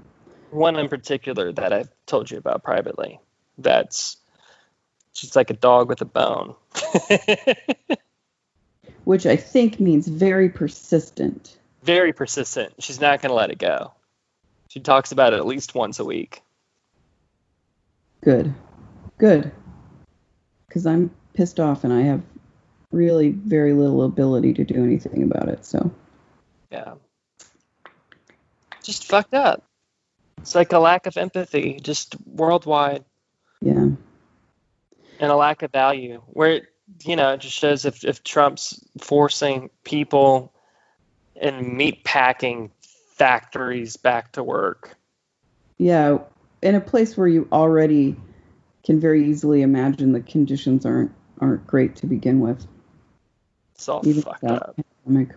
One in particular that I've told you about privately. That's she's like a dog with a bone. Which I think means very persistent. very persistent. She's not going to let it go. She talks about it at least once a week. Good. Good. Because I'm pissed off and I have really very little ability to do anything about it. So, Yeah. Just fucked up. It's like a lack of empathy, just worldwide, yeah. and a lack of value. Where, you know, it just shows if, if Trump's forcing people in meat packing factories back to work. Yeah. In a place where you already can very easily imagine the conditions aren't aren't great to begin with. It's all Even fucked up. pandemic.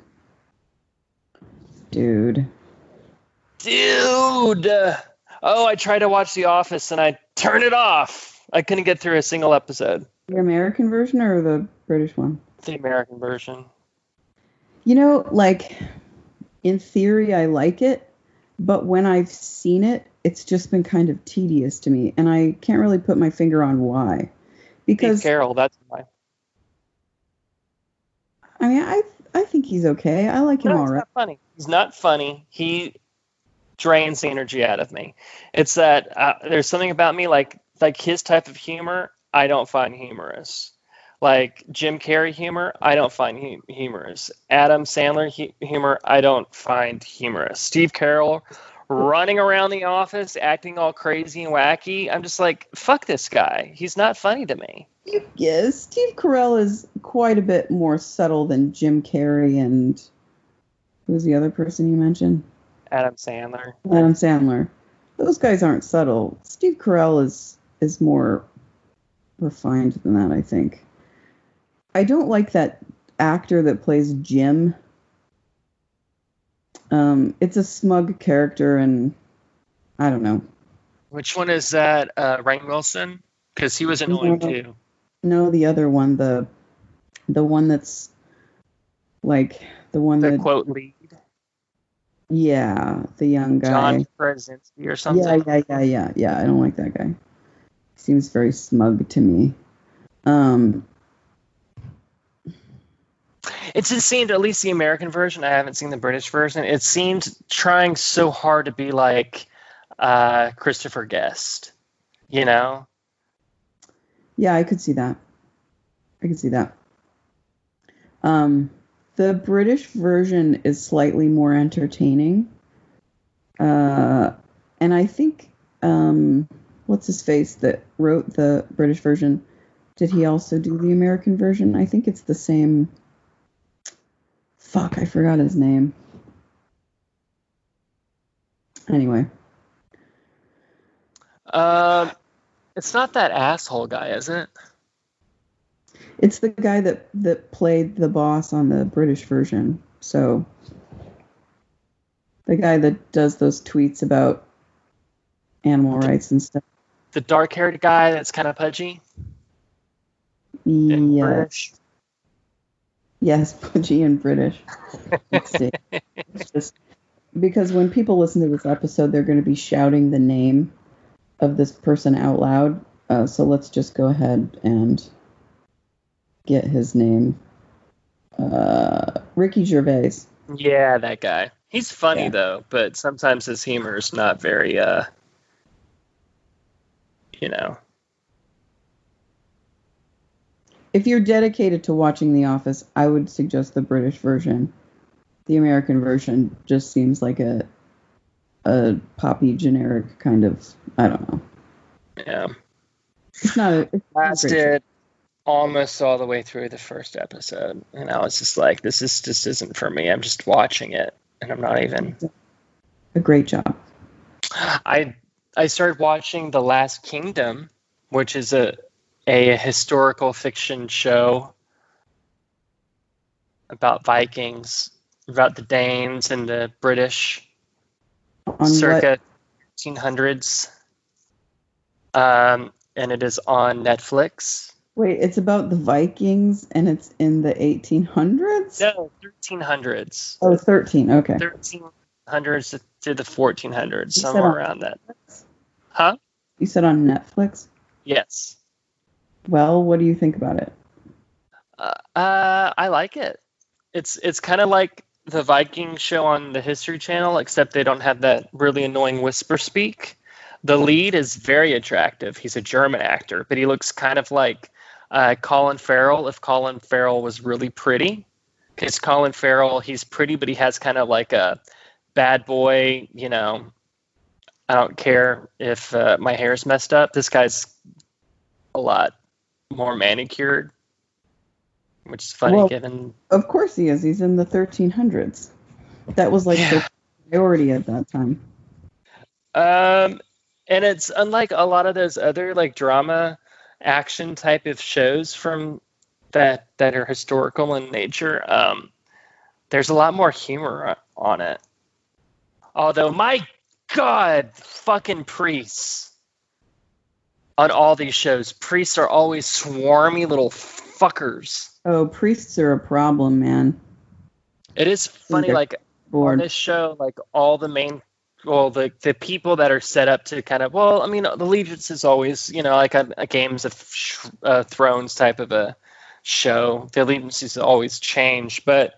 Dude. Dude! Oh, I tried to watch The Office and I turned it off. I couldn't get through a single episode. The American version or the British one? The American version. You know, like in theory, I like it, but when I've seen it, it's just been kind of tedious to me, and I can't really put my finger on why. Because Steve Carell, that's why. I mean, I I think he's okay. I like him No, all he's not funny. He's not funny. He drains the energy out of me. It's that uh, there's something about me like like his type of humor I don't find humorous. Like Jim Carrey humor, I don't find hu- humorous. Adam Sandler hu- humor, I don't find humorous. Steve Carell running around the office acting all crazy and wacky. I'm just like, fuck this guy. He's not funny to me. Yeah, Steve Carell is quite a bit more subtle than Jim Carrey and who's the other person you mentioned? Adam Sandler. Adam Sandler. Those guys aren't subtle. Steve Carell is is more refined than that, I think. I don't like that actor that plays Jim. Um, it's a smug character, and I don't know. Which one is that? Uh, Rainn Wilson? Because he was annoying No. too. No, the other one, the the one that's like the one that The that, quote lead, yeah, the young guy. John Krasinski or something. Yeah, yeah, yeah, yeah, yeah. I don't like that guy. Seems very smug to me. Um, It just seemed, at least the American version, I haven't seen the British version, it seemed trying so hard to be like uh, Christopher Guest. You know? yeah, I could see that. I could see that. Um, the British version is slightly more entertaining. Uh, and I think um, what's his face that wrote the British version? Did he also do the American version? I think it's the same. Fuck, I forgot his name. Anyway, Um, it's not that asshole guy, is it? it's the guy that that played the boss on the British version. So the guy that does those tweets about animal rights and stuff. The dark haired guy that's kind of pudgy? Yeah. British? Yes, pudgy and British. It's just because when people listen to this episode, they're going to be shouting the name of this person out loud. Uh, so let's just go ahead and get his name. Uh, Ricky Gervais. Yeah, that guy. He's funny Yeah. though, but sometimes his humor is not very uh you know. If you're dedicated to watching The Office, I would suggest the British version. The American version just seems like a a poppy generic kind of. I don't know. Yeah. It's not a. It's not a great show. Lasted almost all the way through the first episode, and I was just like, "This is just isn't for me." I'm just watching it, and I'm not even. a great job. I I started watching The Last Kingdom, which is a a historical fiction show about Vikings, about the Danes and the British. On circa 1800s. Um, and it is on Netflix. Wait, it's about the Vikings and it's in the 1800s. No, 1300s. Oh, 13. Okay. 1300s to, the 1400s, You somewhere around that. Huh? You said on Netflix. Yes. Well, what do you think about it? Uh, uh, I like it. It's it's kind of like the Viking show on the History Channel, except they don't have that really annoying whisper speak. The lead is very attractive. He's a German actor, but he looks kind of like uh, Colin Farrell if Colin Farrell was really pretty. Because Colin Farrell, he's pretty, but he has kind of like a bad boy, you know. I don't care if uh, my hair's messed up. This guy's a lot more manicured, which is funny Well- given Of course he is. He's in the 1300s. That was like Yeah. the priority at that time. Um, and it's unlike a lot of those other like drama action type of shows from that that are historical in nature. Um, there's a lot more humor on it. Although my god, fucking priests on all these shows, priests are always swarmy little fuckers. Oh, priests are a problem, man. It is funny, like bored. on this show, like all the main, well, the the people that are set up to kind of, well, I mean, the Allegiance is always, you know, like a, a Games of Sh- uh, Thrones type of a show. The allegiances always change, but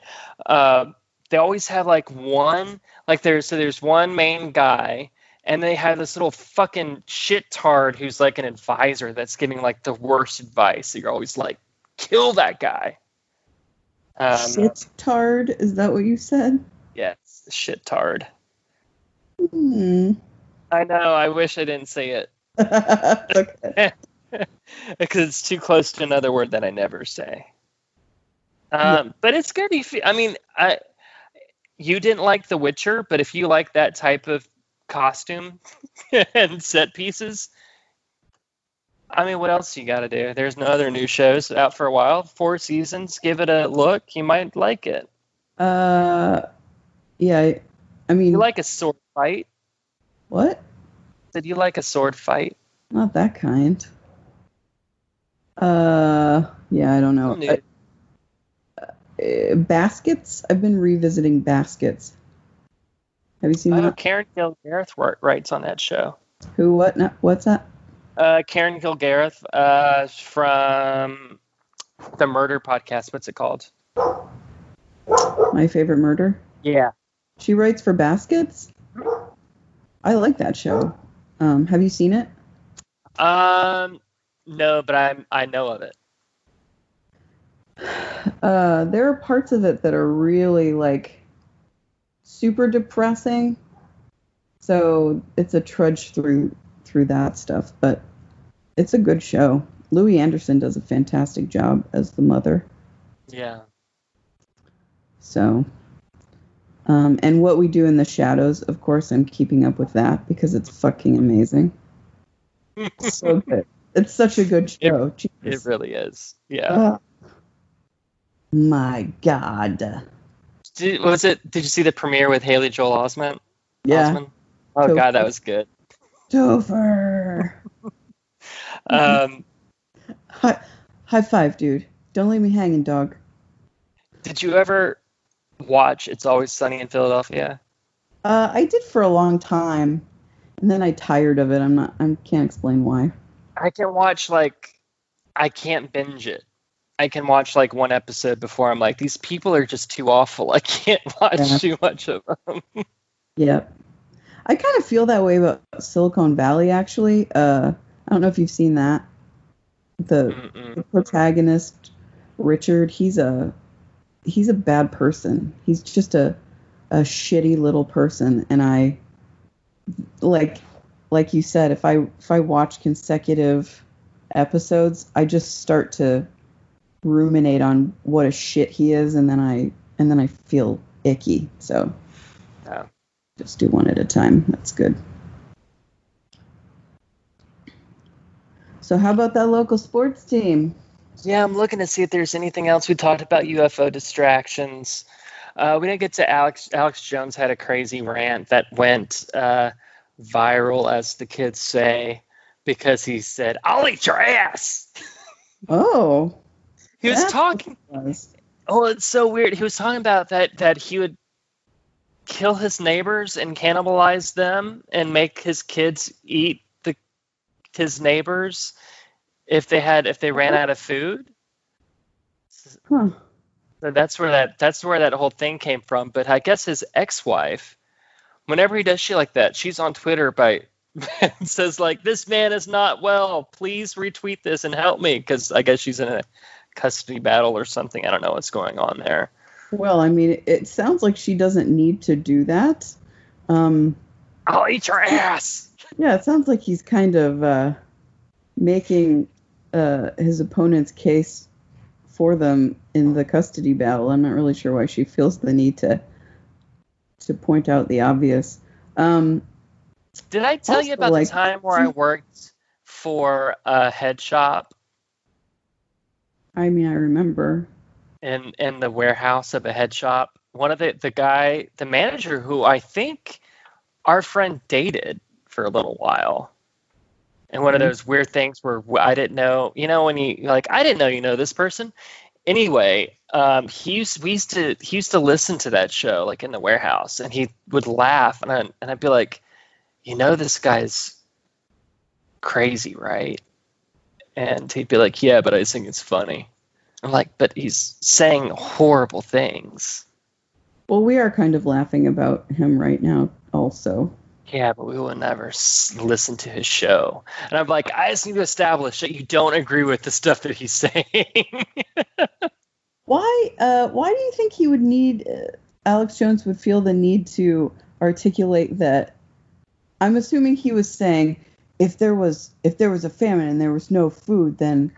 uh, they always have like one, like there's so there's one main guy. And they have this little fucking shit tard who's like an advisor that's giving like the worst advice. So you're always like, kill that guy. Um, Shit tard, is that what you said? Yes, shit tard. Hmm. I know. I wish I didn't say it okay. because it's too close to another word that I never say. Um, But it's good. If you, I mean, I you didn't like The Witcher, but if you like that type of costume and set pieces, I mean, what else you got to do? There's no other new shows out for a while. Four seasons. Give it a look. You might like it. Uh, yeah. I- I mean, You like a sword fight? what? Did you like a sword fight? Not that kind. Uh, yeah, I don't know. Knew? Uh, baskets. I've been revisiting baskets. Have you seen Oh, that? Karen Kilgariff writes on that show. Who? What? No, what's that? Uh, Karen Kilgariff uh, from the Murder Podcast. What's it called? My favorite murder. Yeah. She writes for baskets. I like that show. Um, have you seen it? Um, no, but I I know of it. Uh, there are parts of it that are really like super depressing. So it's a trudge through through that stuff, but it's a good show. Louie Anderson does a fantastic job as the mother. Yeah. So, um, and what we do in the shadows, of course, I'm keeping up with that because it's fucking amazing. So good. It's such a good show. It Jesus. really is. Yeah. Uh, my God. Did, was it? Did you see the premiere with Haley Joel Osment? Yeah. Osment? Oh god, that was good. Topher. Um, High, high five, dude. Don't leave me hanging, dog. did you ever watch It's Always Sunny in Philadelphia? Uh, I did for a long time, and then I tired of it. I'm not. I can't explain why. I can watch like I can't binge it. I can watch like one episode before I'm like, these people are just too awful. I can't watch Yeah. too much of them. Yep. I kind of feel that way about Silicon Valley, actually. Uh, I don't know if you've seen that. The, the protagonist, Richard, he's a he's a bad person. He's just a a shitty little person, and I like like you said, if I if I watch consecutive episodes, I just start to ruminate on what a shit he is, and then I and then I feel icky. So Yeah. just do one at a time. That's good. So how about that local sports team? Yeah, I'm looking to see if there's anything else. We talked about UFO distractions. Uh, we didn't get to Alex. Alex Jones had a crazy rant that went uh, viral, as the kids say, because he said, "I'll eat your ass." Oh, He was That's talking. was. Oh, it's so weird. He was talking about that that he would kill his neighbors and cannibalize them and make his kids eat the his neighbors if they had if they ran out of food. Huh. So that's where that that's where that whole thing came from. But I guess his ex-wife, whenever he does shit like that, she's on Twitter by and says like, "This man is not well. Please retweet this and help me," because I guess she's in a custody battle or something. I don't know what's going on there. Well, I mean, it sounds like she doesn't need to do that. Um, I'll eat your ass. yeah, it sounds like he's kind of uh, making uh, his opponent's case for them in the custody battle. I'm not really sure why she feels the need to to point out the obvious. Um, Did I tell you about like- the time where I worked for a head shop I mean, I remember. in in the warehouse of a head shop? One of the the guy, the manager, who I think our friend dated for a little while. And one of Mhm. those weird things where I didn't know, you know, when you like, I didn't know you know this person. anyway, um, he used we used to he used to listen to that show like in the warehouse, and he would laugh, and I, and I'd be like, you know, this guy's crazy, right? And he'd be like, yeah, but I think it's funny. I'm like, but he's saying horrible things. Well, we are kind of laughing about him right now, also. Yeah, but we will never s- listen to his show. And I'm like, I just need to establish that you don't agree with the stuff that he's saying. Why? Uh, why do you think he would need? Uh, Alex Jones would feel the need to articulate that. I'm assuming he was saying, if there was if there was a famine and there was no food, then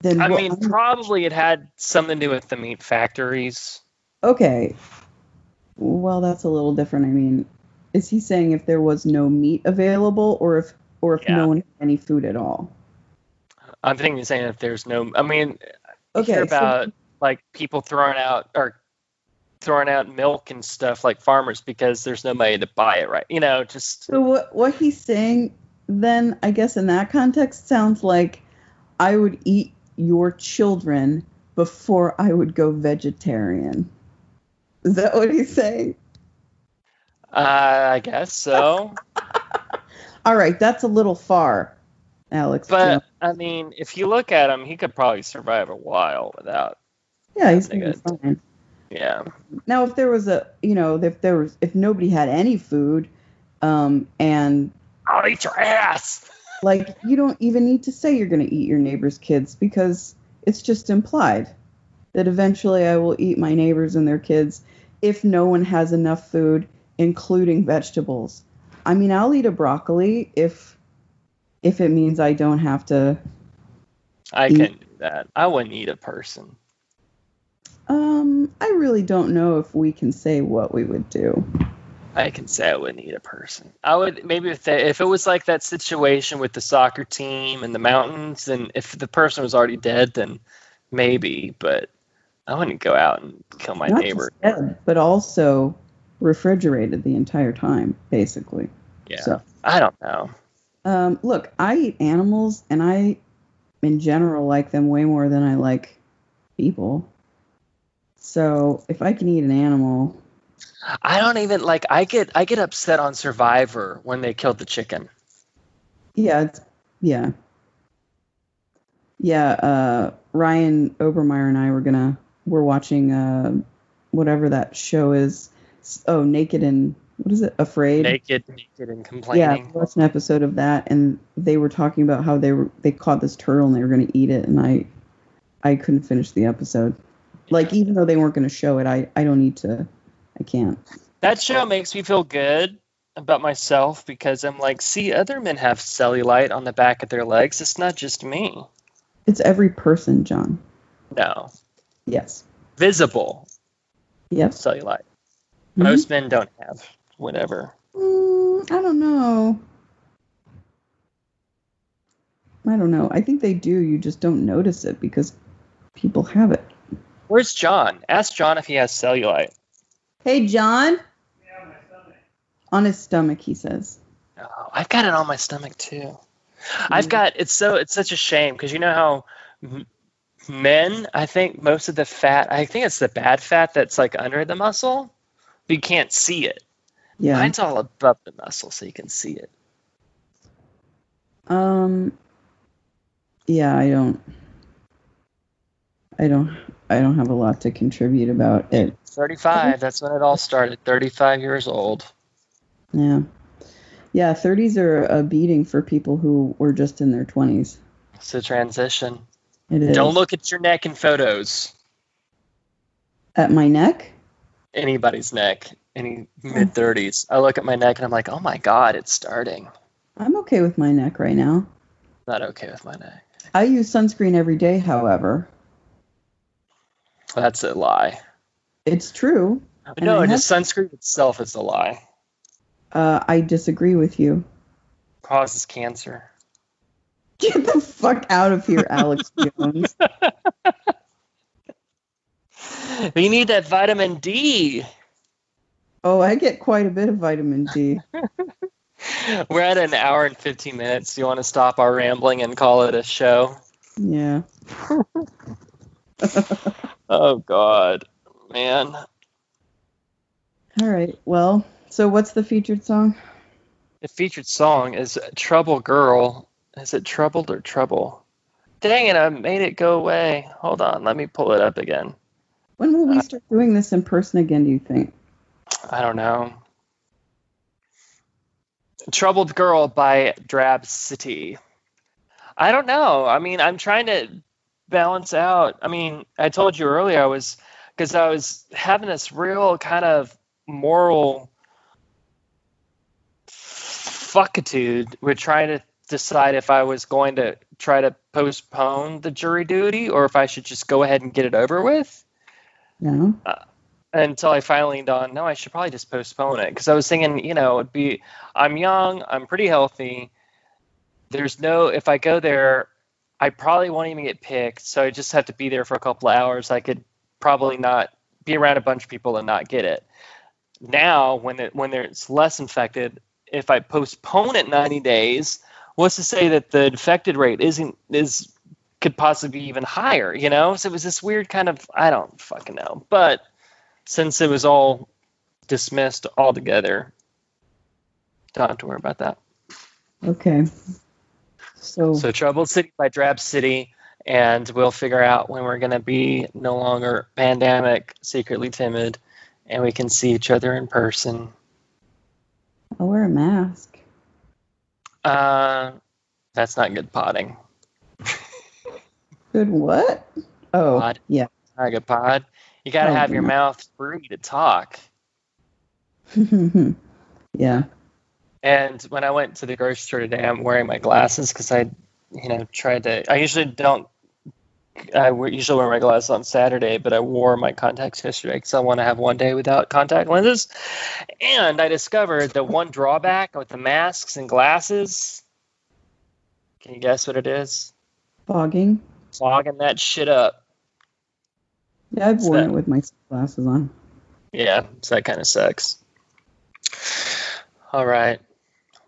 then I what- mean, probably it had something to do with the meat factories. okay. Well, that's a little different. I mean, is he saying if there was no meat available, or if or if Yeah. no one had any food at all? I'm thinking he's saying if there's no, I mean, Okay, hear so- about like people throwing out or throwing out milk and stuff like farmers because there's nobody to buy it, right? You know, just So what what he's saying then I guess in that context sounds like I would eat your children before I would go vegetarian. Is that what he's saying? uh, I guess so. All right, that's a little far, Alex. But. I mean, if you look at him, he could probably survive a while without. yeah, he's gonna be fine. Yeah, Now, if there was a, you know, if there was, if nobody had any food, um, and I'll eat your ass. like you don't even need to say you're gonna eat your neighbor's kids because it's just implied that eventually I will eat my neighbors and their kids if no one has enough food, including vegetables. I mean, I'll eat a broccoli if if it means I don't have to. I Eat. can do that. I wouldn't eat a person. Um, I really don't know if we can say what we would do. I can say I wouldn't eat a person. I would maybe if they, if it was like that situation with the soccer team and the mountains, and if the person was already dead, then maybe. But I wouldn't go out and kill my Not neighbor. dead, but also refrigerated the entire time, basically. Yeah, So, I don't know. um, look, I eat animals, and I, in general, like them way more than I like people. So if I can eat an animal, I don't even like. I get I get upset on Survivor when they killed the chicken. yeah, it's, yeah, yeah. Uh, Ryan Obermeyer and I were gonna we're watching uh, whatever that show is. Oh, Naked and what is it? Afraid. Naked, naked, and Yeah, complaining. we watched an episode of that, and they were talking about how they were they caught this turtle and they were going to eat it, and I I couldn't finish the episode. Like even though they weren't going to show it, I I don't need to, I can't. That show makes me feel good about myself because I'm like, see, other men have cellulite on the back of their legs. It's not just me. It's every person, John. No, Yes. visible Yep. cellulite. Mhm. Most men don't have whatever. Mm, I don't know. I don't know. I think they do. You just don't notice it because people have it. Where's John? Ask John if he has cellulite. Hey, John. On his stomach, he says. Oh, I've got it on my stomach too. I've got it's so it's such a shame because you know how m- men I think most of the fat I think it's the bad fat that's like under the muscle, but you can't see it. Yeah. Mine's all above the muscle, so you can see it. Um. Yeah, I don't. I don't. I don't have a lot to contribute about it. 35, that's when it all started. 35 years old. Yeah. Yeah, 30s are a beating for people who were just in their 20s. It's a transition. It is. Don't look at your neck in photos. at my neck. Anybody's neck, any mid 30s. I look at my neck and I'm like, oh my God, it's starting. I'm okay with my neck right now. Not okay with my neck. I use sunscreen every day, however. That's a lie. It's true. No, the have- sunscreen itself is a lie. Uh, I disagree with you. Causes cancer. Get the fuck out of here, Alex Jones. You need that vitamin D. Oh, I get quite a bit of vitamin D. We're at an hour and 15 minutes. Do you want to stop our rambling and call it a show? Yeah. oh God, man. All right. Well, so what's the featured song? The featured song is "Trouble Girl." Is it troubled or trouble? Dang it! I made it go away. Hold on, let me pull it up again. When will we uh, start doing this in person again? Do you think? I don't know. Troubled Girl by Drab City. I don't know. I mean, I'm trying to balance out. I mean, I told you earlier I was because I was having this real kind of moral fuckitude. We're trying to decide if I was going to try to postpone the jury duty or if I should just go ahead and get it over with. No. Uh, until I finally dawned, no, I should probably just postpone it because I was thinking, you know, it'd be, I'm young, I'm pretty healthy. There's no, if I go there, I probably won't even get picked. So I just have to be there for a couple of hours. I could probably not be around a bunch of people and not get it. Now, when it, when there's less infected, if I postpone it 90 days, what's to say that the infected rate isn't is could possibly be even higher? You know, so it was this weird kind of I don't fucking know, but since it was all dismissed altogether, don't have to worry about that. Okay. So, So Troubled City by Drab City, and we'll figure out when we're going to be no longer pandemic, secretly timid, and we can see each other in person. I'll wear a mask. Uh, that's not good potting. Good what? Oh, Pod. yeah. Not good pod. You got to Oh, have your yeah. mouth free to talk. yeah. And when I went to the grocery store today, I'm wearing my glasses because I, you know, tried to. I usually don't. I usually wear my glasses on Saturday, but I wore my contacts yesterday because I want to have one day without contact lenses. And I discovered the one drawback with the masks and glasses. Can you guess what it is? Fogging. Fogging that shit up. Yeah, I've worn it with my glasses on. Yeah, so that kind of sucks. All right.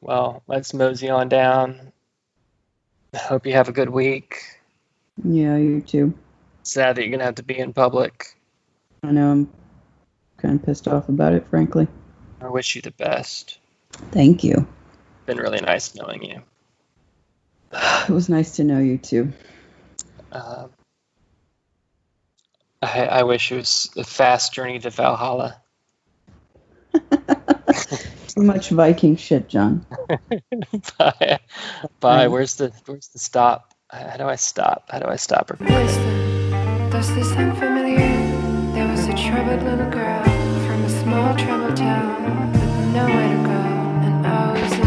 Well, let's mosey on down. Hope you have a good week. Yeah, you too. Sad that you're gonna have to be in public. I know I'm kind of pissed off about it, frankly. I wish you the best. Thank you. Been really nice knowing you. It was nice to know you too. Um, I, I wish it was a fast journey to Valhalla. Too much Viking shit, John. Bye. Bye. Right. Where's the Where's the stop? How do I stop? How do I stop? Listen, does this sound familiar? There was a troubled little girl from a small troubled town with nowhere to go and always